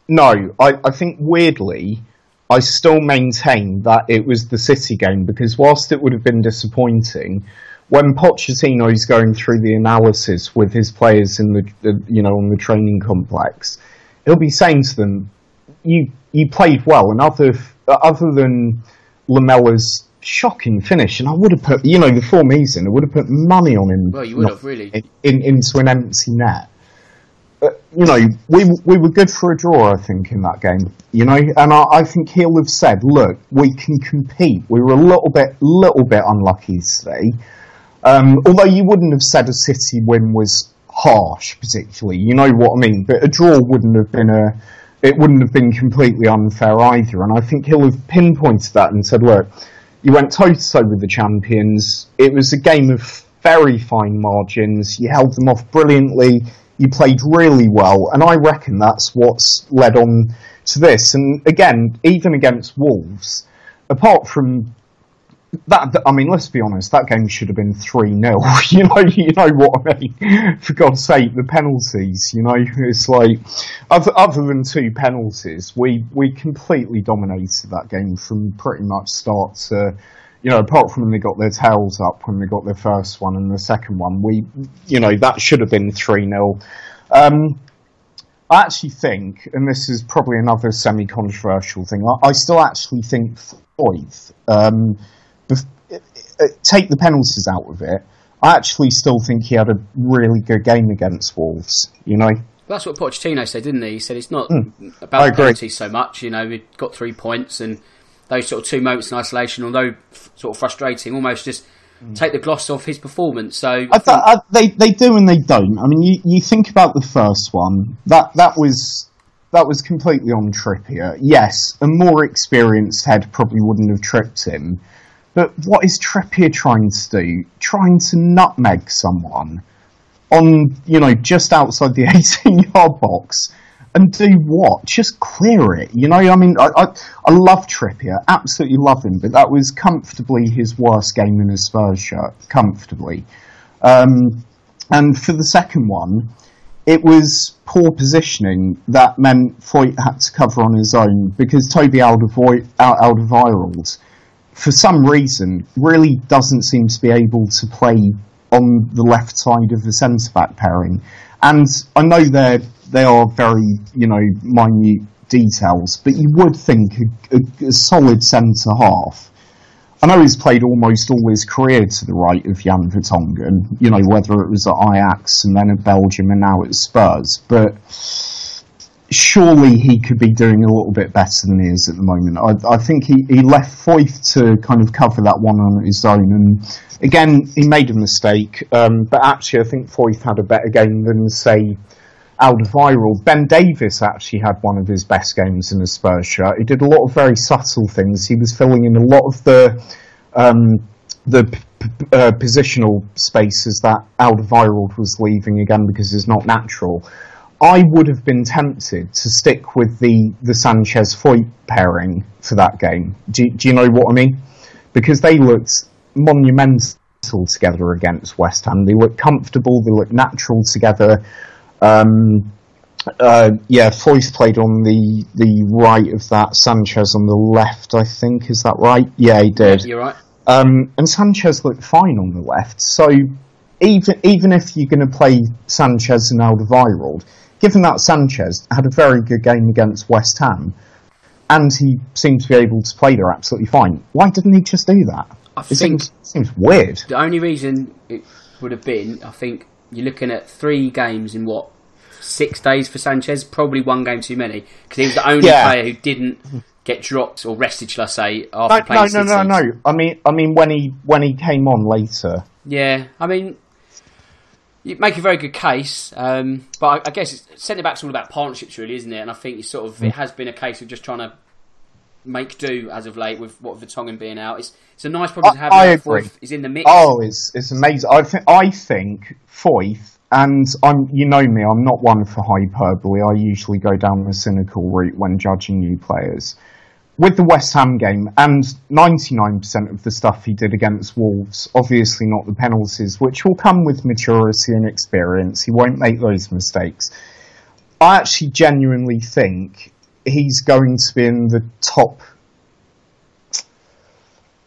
No, I, I think weirdly, I still maintain that it was the City game because whilst it would have been disappointing, when Pochettino is going through the analysis with his players in the, you know on the training complex, he'll be saying to them, "You you played well," and other other than Lamela's shocking finish, and I would have put you know the form he's in, I would have put money on him. Well, you would have, really. in, in, into an empty net. But, you know, we we were good for a draw, I think, in that game. You know, and I, I think he'll have said, "Look, we can compete. We were a little bit, little bit unlucky today." Um, although you wouldn't have said a City win was harsh, particularly. You know what I mean? But a draw wouldn't have been a, it wouldn't have been completely unfair either. And I think he'll have pinpointed that and said, "Look, you went toe to toe with the champions. It was a game of very fine margins. You held them off brilliantly. You played really well, and I reckon that's what's led on to this. And again, even against Wolves, apart from that, I mean, let's be honest, that game should have been 3 0. you know, you know what I mean? For God's sake, the penalties, you know, it's like, other, other than two penalties, we, we completely dominated that game from pretty much start to, you know, apart from when they got their tails up when they got their first one and the second one, we, you know, that should have been 3 0. Um, I actually think, and this is probably another semi controversial thing, I, I, still actually think um, take the penalties out of it, I actually still think he had a really good game against Wolves. You know. Well, that's what Pochettino said, didn't he? He said it's not mm, about penalties so much. You know, we got three points and those sort of two moments in isolation, although f- sort of frustrating, almost just mm. take the gloss off his performance. So I I th- I, they they do and they don't. I mean, you, you think about the first one that that was that was completely on Trippier. Yes, a more experienced head probably wouldn't have tripped him, but what is Trippier trying to do? Trying to nutmeg someone on, you know, just outside the 18 yard box and do what? Just clear it. You know, I mean, I, I, I, love Trippier, absolutely love him, but that was comfortably his worst game in his Spurs shirt, comfortably. Um, and for the second one, it was poor positioning that meant Foyth had to cover on his own because Toby Alderweireld for some reason, really doesn't seem to be able to play on the left side of the centre back pairing. And I know they're they are very you know minute details, but you would think a, a, a solid centre half. I know he's played almost all his career to the right of Jan Vertonghen, you know, whether it was at Ajax and then at Belgium and now at Spurs, but surely he could be doing a little bit better than he is at the moment. I, I think he, he left Foyth to kind of cover that one on his own, and again he made a mistake. Um, but actually, I think Foyth had a better game than say Alderweireld. Ben Davies actually had one of his best games in a Spurs shirt. He did a lot of very subtle things. He was filling in a lot of the um, the p- uh, positional spaces that Alderweireld was leaving again because it's not natural. I would have been tempted to stick with the, the Sanchez Foyth pairing for that game. Do, do you know what I mean? Because they looked monumental together against West Ham. They looked comfortable, they looked natural together. Um, uh, yeah, Foyth played on the the right of that, Sanchez on the left, I think. Is that right? Yeah, he did. You're right. Um, and Sanchez looked fine on the left. So even even if you're going to play Sanchez and Alderweireld, given that Sanchez had a very good game against West Ham, and he seemed to be able to play there absolutely fine, why didn't he just do that? I it think seems, seems weird. The only reason it would have been, I think, you're looking at three games in what six days for Sanchez. Probably one game too many because he was the only yeah. player who didn't get dropped or rested, shall I say, after no, playing no, no, no, no. I mean, I mean when he when he came on later. Yeah, I mean, you make a very good case, um, but I, I guess centre back's all about partnerships, really, isn't it? And I think it's sort of it mm. has been a case of just trying to make do as of late with what Vertonghen being out. It's it's a nice problem to have. I, I agree. Is in the mix. Oh, it's it's amazing. I think I think Foyth, and I'm you know me, I'm not one for hyperbole. I usually go down the cynical route when judging new players with the West Ham game and 99% of the stuff he did against Wolves, obviously not the penalties, which will come with maturity and experience. He won't make those mistakes. I actually genuinely think he's going to be in the top.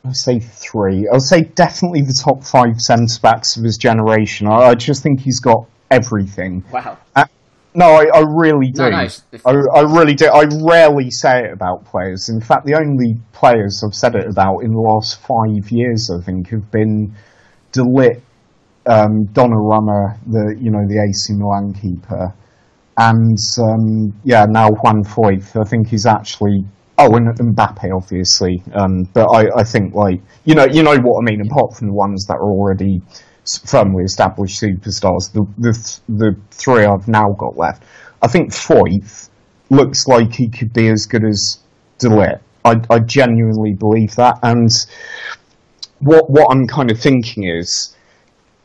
I'll say three. I'll say definitely the top five centre backs of his generation. I, I, just think he's got everything. Wow. Uh, no, I, I really do. No, no, I, I, really do. I rarely say it about players. In fact, the only players I've said it about in the last five years, I think, have been De Ligt, um, Donnarumma, the you know the AC Milan keeper, and um, yeah, now Juan Foyth. I think he's actually oh, and Mbappe, obviously. Um, but I, I think like you know you know what I mean. Apart from the ones that are already firmly established superstars, the, the, the three I've now got left, I think Foyth looks like he could be as good as De Ligt. I, I genuinely believe that. And what what I'm kind of thinking is,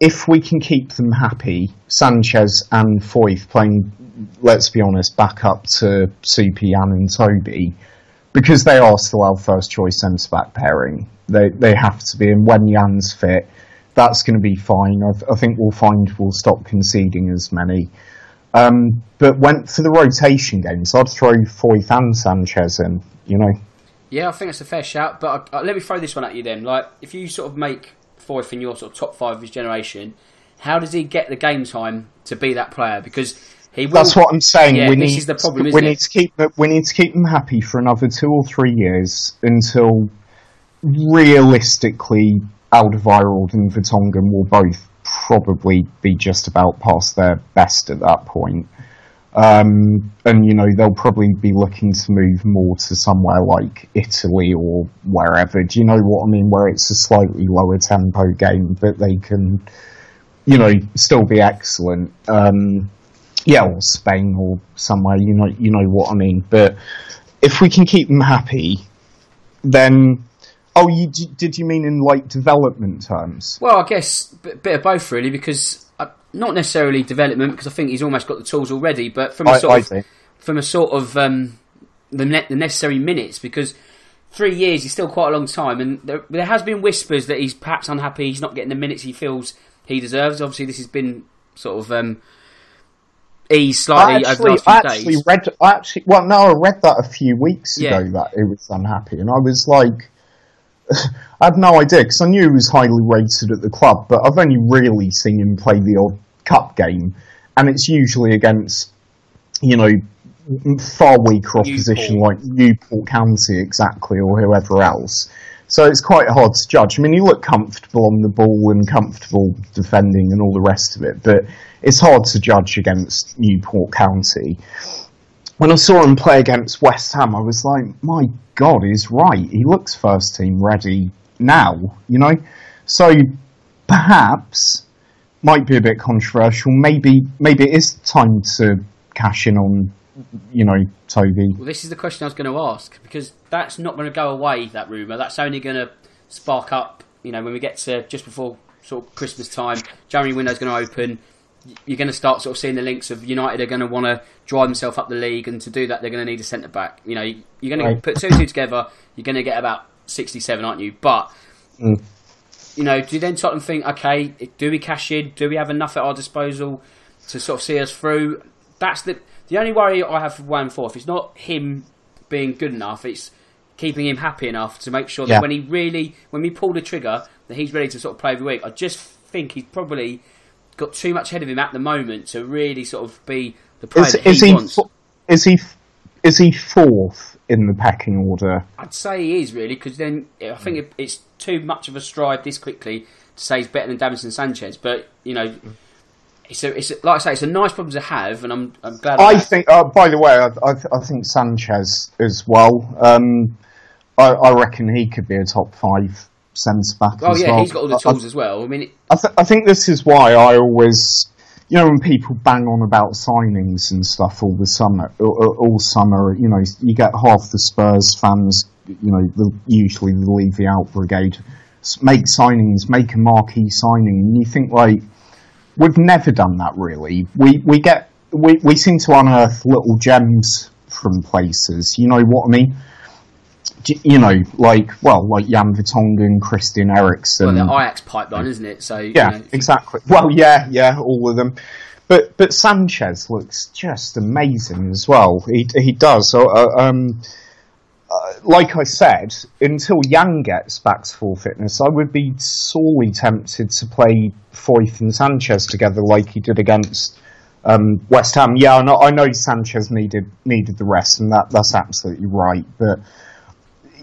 if we can keep them happy, Sanchez and Foyth playing, let's be honest, back up to Jan and Toby, because they are still our first choice centre back pairing. They they have to be, and when Jan's fit, that's going to be fine. I, I, think we'll find we'll stop conceding as many. Um, but went for the rotation games. I'd throw Foyth and Sanchez in. You know. Yeah, I think it's a fair shout. But uh, let me throw this one at you then. Like, if you sort of make Foyth in your sort of top five of his generation, how does he get the game time to be that player? Because he will, That's what I'm saying. Yeah, we this need is the problem. we Isn't need it? to keep we need to keep them happy for another two or three years until realistically Alderweireld and Vertonghen will both probably be just about past their best at that point. Um, and you know they'll probably be looking to move more to somewhere like Italy or wherever. Do you know what I mean? Where it's a slightly lower tempo game, but they can, you know, still be excellent. Um, yeah, or Spain or somewhere. You know, you know what I mean. But if we can keep them happy, then oh, you did you mean in like development terms? Well, I guess a bit of both really, because uh, not necessarily development, because I think he's almost got the tools already, but from a I- sort I of think. from a sort of um, the ne- the necessary minutes, because three years is still quite a long time, and there, there has been whispers that he's perhaps unhappy, he's not getting the minutes he feels he deserves. Obviously, this has been sort of um, eased slightly I over the actually, last few I actually days. read. I actually, well, no, I read that a few weeks Yeah. ago that it was unhappy, and I was like, I had no idea because I knew he was highly rated at the club, but I've only really seen him play the odd cup game, and it's usually against, you know, far weaker opposition like Newport County, exactly, or whoever else. So it's quite hard to judge. I mean, he looked comfortable on the ball and comfortable defending and all the rest of it, but it's hard to judge against Newport County. When I saw him play against West Ham, I was like, my God, he's right. He looks first team ready now, you know? So perhaps, might be a bit controversial, maybe, maybe it is time to cash in on, you know, Toby. Well, this is the question I was going to ask because that's not going to go away. That rumor that's only going to spark up. You know, when we get to just before sort of Christmas time, January window's going to open. You're going to start sort of seeing the links of United are going to want to drive themselves up the league, and to do that, they're going to need a centre back. You know, you're going to Right. put two two together. You're going to get about 67, aren't you? But Mm. you know, do then Tottenham think, okay, do we cash in? Do we have enough at our disposal to sort of see us through? That's the the only worry I have for Juan Foyth. is not him being good enough. It's keeping him happy enough to make sure that Yeah. when he really, when we pull the trigger, that he's ready to sort of play every week. I just think he's probably got too much ahead of him at the moment to really sort of be the player Is, that is he, he, is he, is he fourth in the pecking order? I'd say he is really because then I think hmm. it, it's too much of a stride this quickly to say he's better than Davinson Sanchez. But you know, it's a, it's a, like I say, it's a nice problem to have, and I'm I'm glad. I think. Uh, by the way, I, I, I think Sanchez as well. Um, I, I reckon he could be a top five centre back. Oh yeah, well. he's got all the tools as well. I mean, it, I, th- I think this is why I always, you know, when people bang on about signings and stuff all the summer, all, all summer, you know, you get half the Spurs fans, you know, the, usually the Levy out brigade, make signings, make a marquee signing, and you think like, we've never done that really. We we get we we seem to unearth little gems from places. You know what I mean? You know, like well, like Jan Vertonghen, Christian Eriksen. well, the Ajax pipeline, isn't it? So Yeah, you know, exactly. Well, yeah, yeah, all of them. But but Sanchez looks just amazing as well. He he does. So, uh, um, like I said, until Jan gets back to full fitness, I would be sorely tempted to play Foyth and Sanchez together, like he did against um, West Ham. Yeah, I know, I know Sanchez needed needed the rest, and that that's absolutely right. But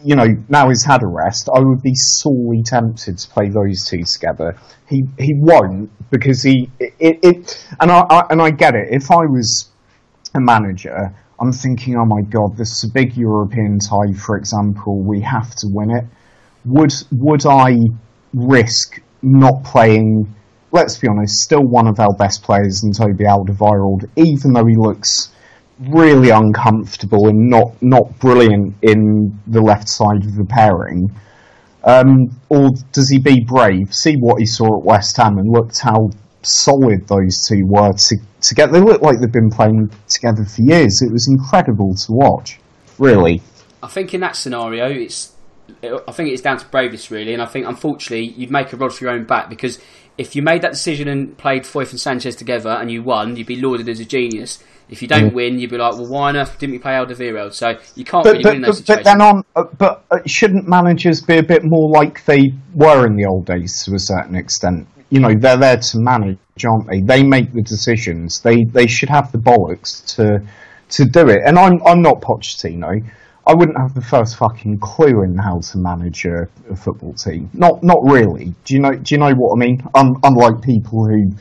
you know, now he's had a rest, I would be sorely tempted to play those two together. He he won't because he it, it and I, I and I get it. If I was a manager, I'm thinking, oh my god, this is a big European tie, for example. We have to win it. Would would I risk not playing? Let's be honest, still one of our best players in Toby Alderweireld, even though he looks really uncomfortable and not not brilliant in the left side of the pairing. Um, or does he be brave, see what he saw at West Ham and looked how solid those two were to, together? They looked like they've been playing together for years. It was incredible to watch, really. I think in that scenario, it's I think it's down to bravest really, and I think unfortunately you'd make a rod for your own back because if you made that decision and played Foyth and Sanchez together and you won, you'd be lauded as a genius. If you don't mm. win, you'd be like, well, why on earth didn't we play Alderweireld? So you can't but, really but, win those but, situations. But then on, uh, but uh, shouldn't managers be a bit more like they were in the old days to a certain extent? You know, they're there to manage, aren't they? They make the decisions. They they should have the bollocks to to do it. And I'm I'm not Pochettino. I wouldn't have the first fucking clue in how to manage a, a, football team. Not not really. Do you know Do you know what I mean? Un, unlike people who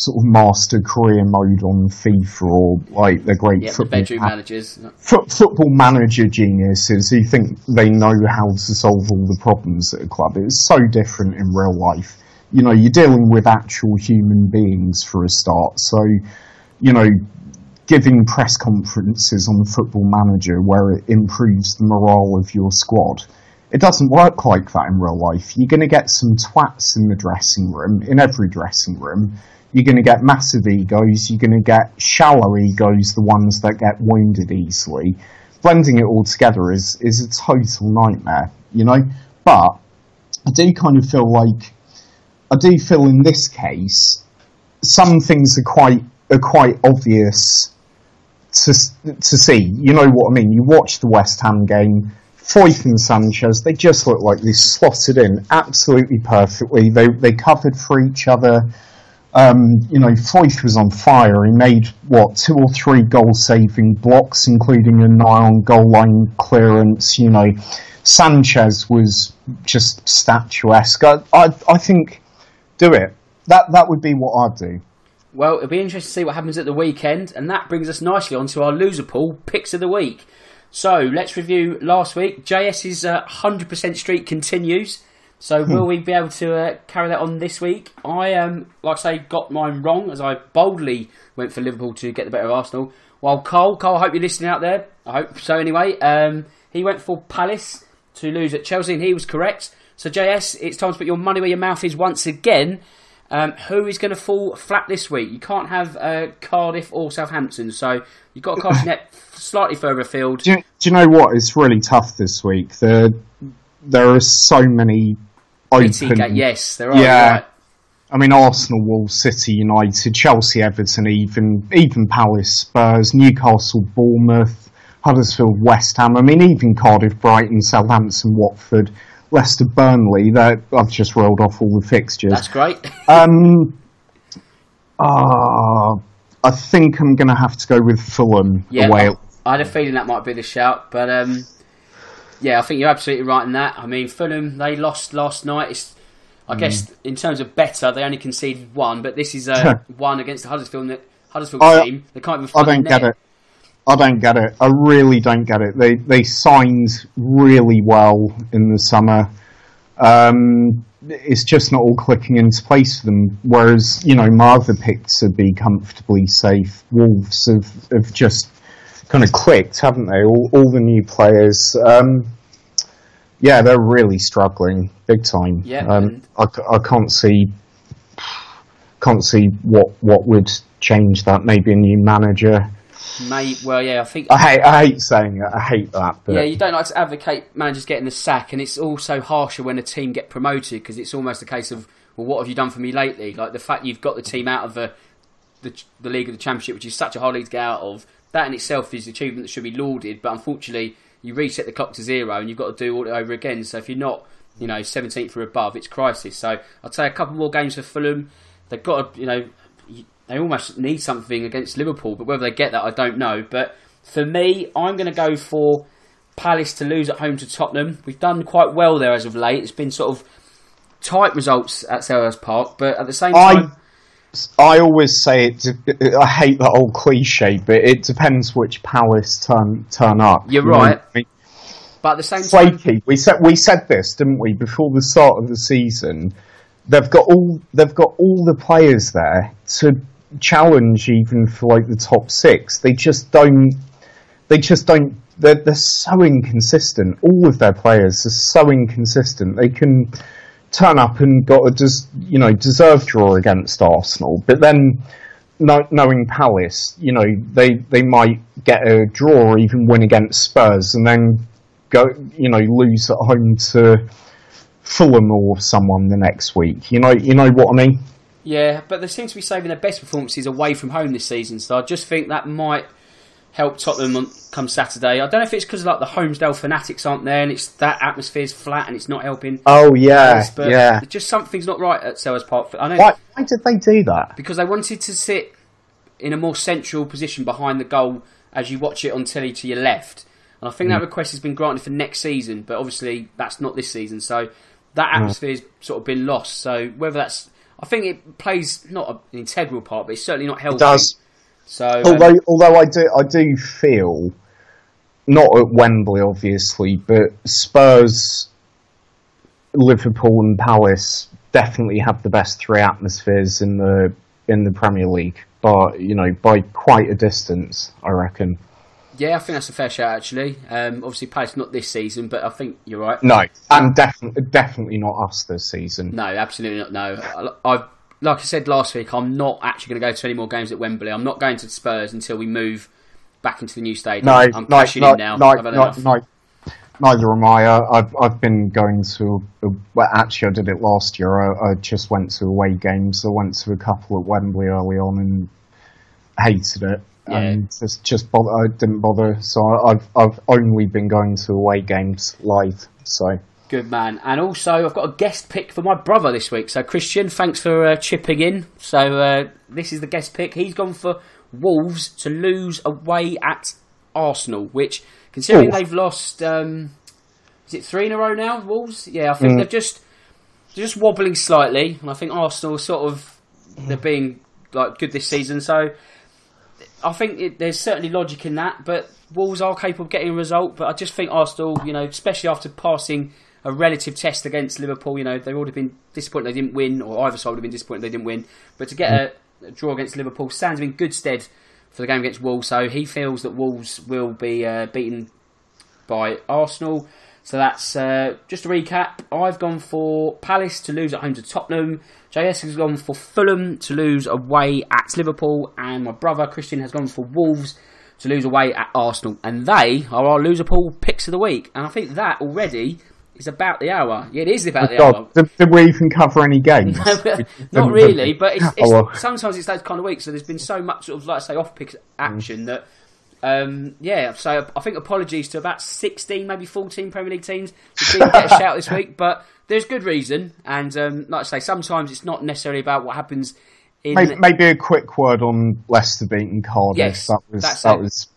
sort of master career mode on FIFA or like the great yeah, football the bedroom managers, football manager geniuses who think they know how to solve all the problems at a club. It's so different in real life. You know, you're dealing with actual human beings for a start. So, you know, giving press conferences on Football Manager where it improves the morale of your squad. It doesn't work like that in real life. You're going to get some twats in the dressing room, in every dressing room. You're going to get massive egos. You're going to get shallow egos, the ones that get wounded easily. Blending it all together is, is a total nightmare, you know? But I do kind of feel like, I do feel in this case, some things are quite, are quite obvious to to see. You know what I mean? You watch the West Ham game. Foyth and Sanchez, they just look like they slotted in absolutely perfectly. They they covered for each other. Um, you know, Foyth was on fire. He made what two or three goal-saving blocks, including a nigh-on goal line clearance. You know, Sanchez was just statuesque. I, I, I think do it. That that would be what I'd do. Well, it'll be interesting to see what happens at the weekend, and that brings us nicely onto our loser pool picks of the week. So let's review last week. JS's uh, 100% streak continues. So hmm. will we be able to uh, carry that on this week? I um, like I say, got mine wrong as I boldly went for Liverpool to get the better of Arsenal. While Cole, Cole, I hope you're listening out there. I hope so. Anyway, um, he went for Palace to lose at Chelsea, and he was correct. So JS, it's time to put your money where your mouth is once again. Um, who is going to fall flat this week? You can't have uh, Cardiff or Southampton, so you've got to cast net slightly further afield. Do you, do you know what? It's really tough this week. There, there are so many open. yes, there are. Yeah. Right. I mean, Arsenal, Wolves, City, United, Chelsea, Everton, even even Palace, Spurs, Newcastle, Bournemouth, Huddersfield, West Ham. I mean, even Cardiff, Brighton, Southampton, Watford. Leicester Burnley. That I've just rolled off all the fixtures. That's great. um, uh, I think I'm going to have to go with Fulham yeah, away. I, I had a feeling that might be the shout, but um, yeah, I think you're absolutely right in that. I mean, Fulham they lost last night. It's, I mm. guess in terms of better, they only conceded one, but this is uh, one against the Huddersfield Huddersfield I, team. They can't even. I don't get it. I don't get it. I really don't get it. They they signed really well in the summer. Um, it's just not all clicking into place for them. Whereas you know my other picks would be comfortably safe. Wolves have have just kind of clicked, haven't they? All, all the new players. Um, yeah, they're really struggling big time. Yeah, um, I, I can't see can't see what what would change that. Maybe a new manager. May well, yeah. I think I hate I hate saying it. I hate that. But... Yeah, you don't like to advocate managers getting the sack, and it's also harsher when a team get promoted because it's almost a case of well, what have you done for me lately? Like the fact you've got the team out of the the, the league of the championship, which is such a hard league to get out of. That in itself is an achievement that should be lauded, but unfortunately, you reset the clock to zero, and you've got to do all it over again. So if you're not, you know, 17th or above, it's crisis. So I'd say a couple more games for Fulham. They've got to, you know, they almost need something against Liverpool, but whether they get that, I don't know. But for me, I'm going to go for Palace to lose at home to Tottenham. We've done quite well there as of late. It's been sort of tight results at Selhurst Park, but at the same time. I, I always say it. I hate that old cliche, but it depends which Palace turn turn up. You're you right. I mean? But at the same Flaky. time, we said we said this, didn't we, before the start of the season? They've got all they've got all the players there to challenge even for like the top six. They just don't. They just don't they're, they're so inconsistent. All of their players are so inconsistent. They can turn up and got a des, you know deserved draw against Arsenal, but then no, knowing Palace, you know they they might get a draw or even win against Spurs, and then go you know lose at home to Fulham or someone the next week. You know you know what I mean. Yeah, but they seem to be saving their best performances away from home this season, so I just think that might help Tottenham come Saturday. I don't know if it's because like the Holmesdale fanatics aren't there and it's that atmosphere's flat and it's not helping. Oh yeah, but yeah. Just something's not right at Selhurst Park. I know. Why, why did they do that? Because they wanted to sit in a more central position behind the goal as you watch it on telly to your left. And I think mm. that request has been granted for next season, but obviously that's not this season. So that atmosphere's mm. sort of been lost. So whether that's I think it plays not an integral part, but it's certainly not helping. It does. So, although um, although I do I do feel not at Wembley obviously, but Spurs, Liverpool, and Palace definitely have the best three atmospheres in the in the Premier League, but you know by quite a distance, I reckon. Yeah, I think that's a fair shout actually. Um, obviously, Palace not this season, but I think you're right. No, and definitely definitely not us this season. No, absolutely not. No, I, like I said last week, I'm not actually going to go to any more games at Wembley. I'm not going to Spurs until we move back into the new stadium. No, I'm no, cashing no, in now. No, no, no, neither am I. I've I've been going to. Well, actually, I did it last year. I, I just went to away games. I went to a couple at Wembley early on and hated it yeah. and just just bother, I didn't bother. So I've I've only been going to away games live. So good man. And also I've got a guest pick for my brother this week. So Christian, thanks for uh, chipping in. So uh, this is the guest pick. He's gone for Wolves to lose away at Arsenal, which considering Ooh. they've lost. Um, is it three in a row now? Wolves, yeah. I think mm. they're just they're just wobbling slightly, and I think Arsenal sort of they're being like good this season. So I think it, there's certainly logic in that, but Wolves are capable of getting a result. But I just think Arsenal, you know, especially after passing a relative test against Liverpool, you know, they would have been disappointed they didn't win, or either side would have been disappointed they didn't win. But to get a, a draw against Liverpool stands in good stead for the game against Wolves. So he feels that Wolves will be uh, beaten by Arsenal. So that's uh, just a recap. I've gone for Palace to lose at home to Tottenham. JS has gone for Fulham to lose away at Liverpool, and my brother Christian has gone for Wolves to lose away at Arsenal. And they are our loser Loserpool picks of the week. And I think that already is about the hour. Yeah, it is about the God. hour. Did, did, we even cover any games? Not really, but it's, it's, oh, well. sometimes it's those kind of weeks. So there's been so much sort of like I say off pick action mm. that um, yeah, so I think apologies to about 16, maybe 14 Premier League teams who didn't get a shout this week, but there's good reason. And um, like I say, sometimes it's not necessarily about what happens in. Maybe, maybe a quick word on Leicester beating Cardiff. Yes, that was that it. was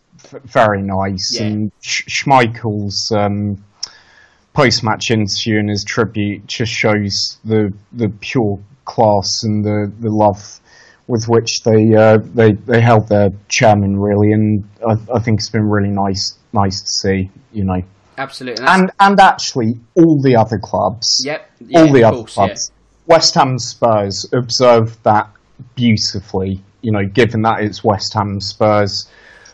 very nice. Yeah. And Schmeichel's um, post-match interview and his tribute just shows the the pure class and the, the love with which they uh, they they held their chairman really, and I, I, think it's been really nice nice to see. You know, absolutely, and and actually all the other clubs, yep, yeah, all the other course, clubs, yeah. West Ham Spurs observed that beautifully. You know, given that it's West Ham Spurs.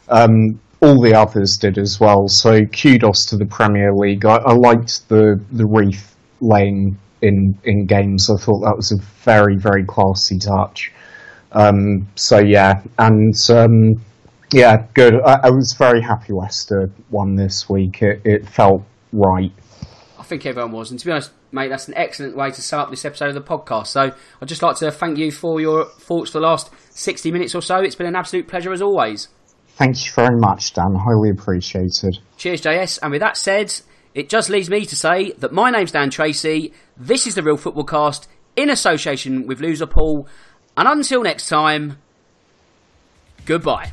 Um, all the others did as well. So kudos to the Premier League. I, I liked the the wreath laying in in games. I thought that was a very very classy touch. Um, so yeah, and um, yeah, good. I, I, was very happy Leicester won this week. It, it, felt right. I think everyone was, and to be honest, mate, that's an excellent way to sum up this episode of the podcast. So I'd just like to thank you for your thoughts for the last sixty minutes or so. It's been an absolute pleasure as always. Thank you very much, Dan. Highly appreciated. Cheers, JS. And with that said, it just leaves me to say that my name's Dan Tracy. This is the Real Football Cast in association with Loserpool. And until next time, goodbye.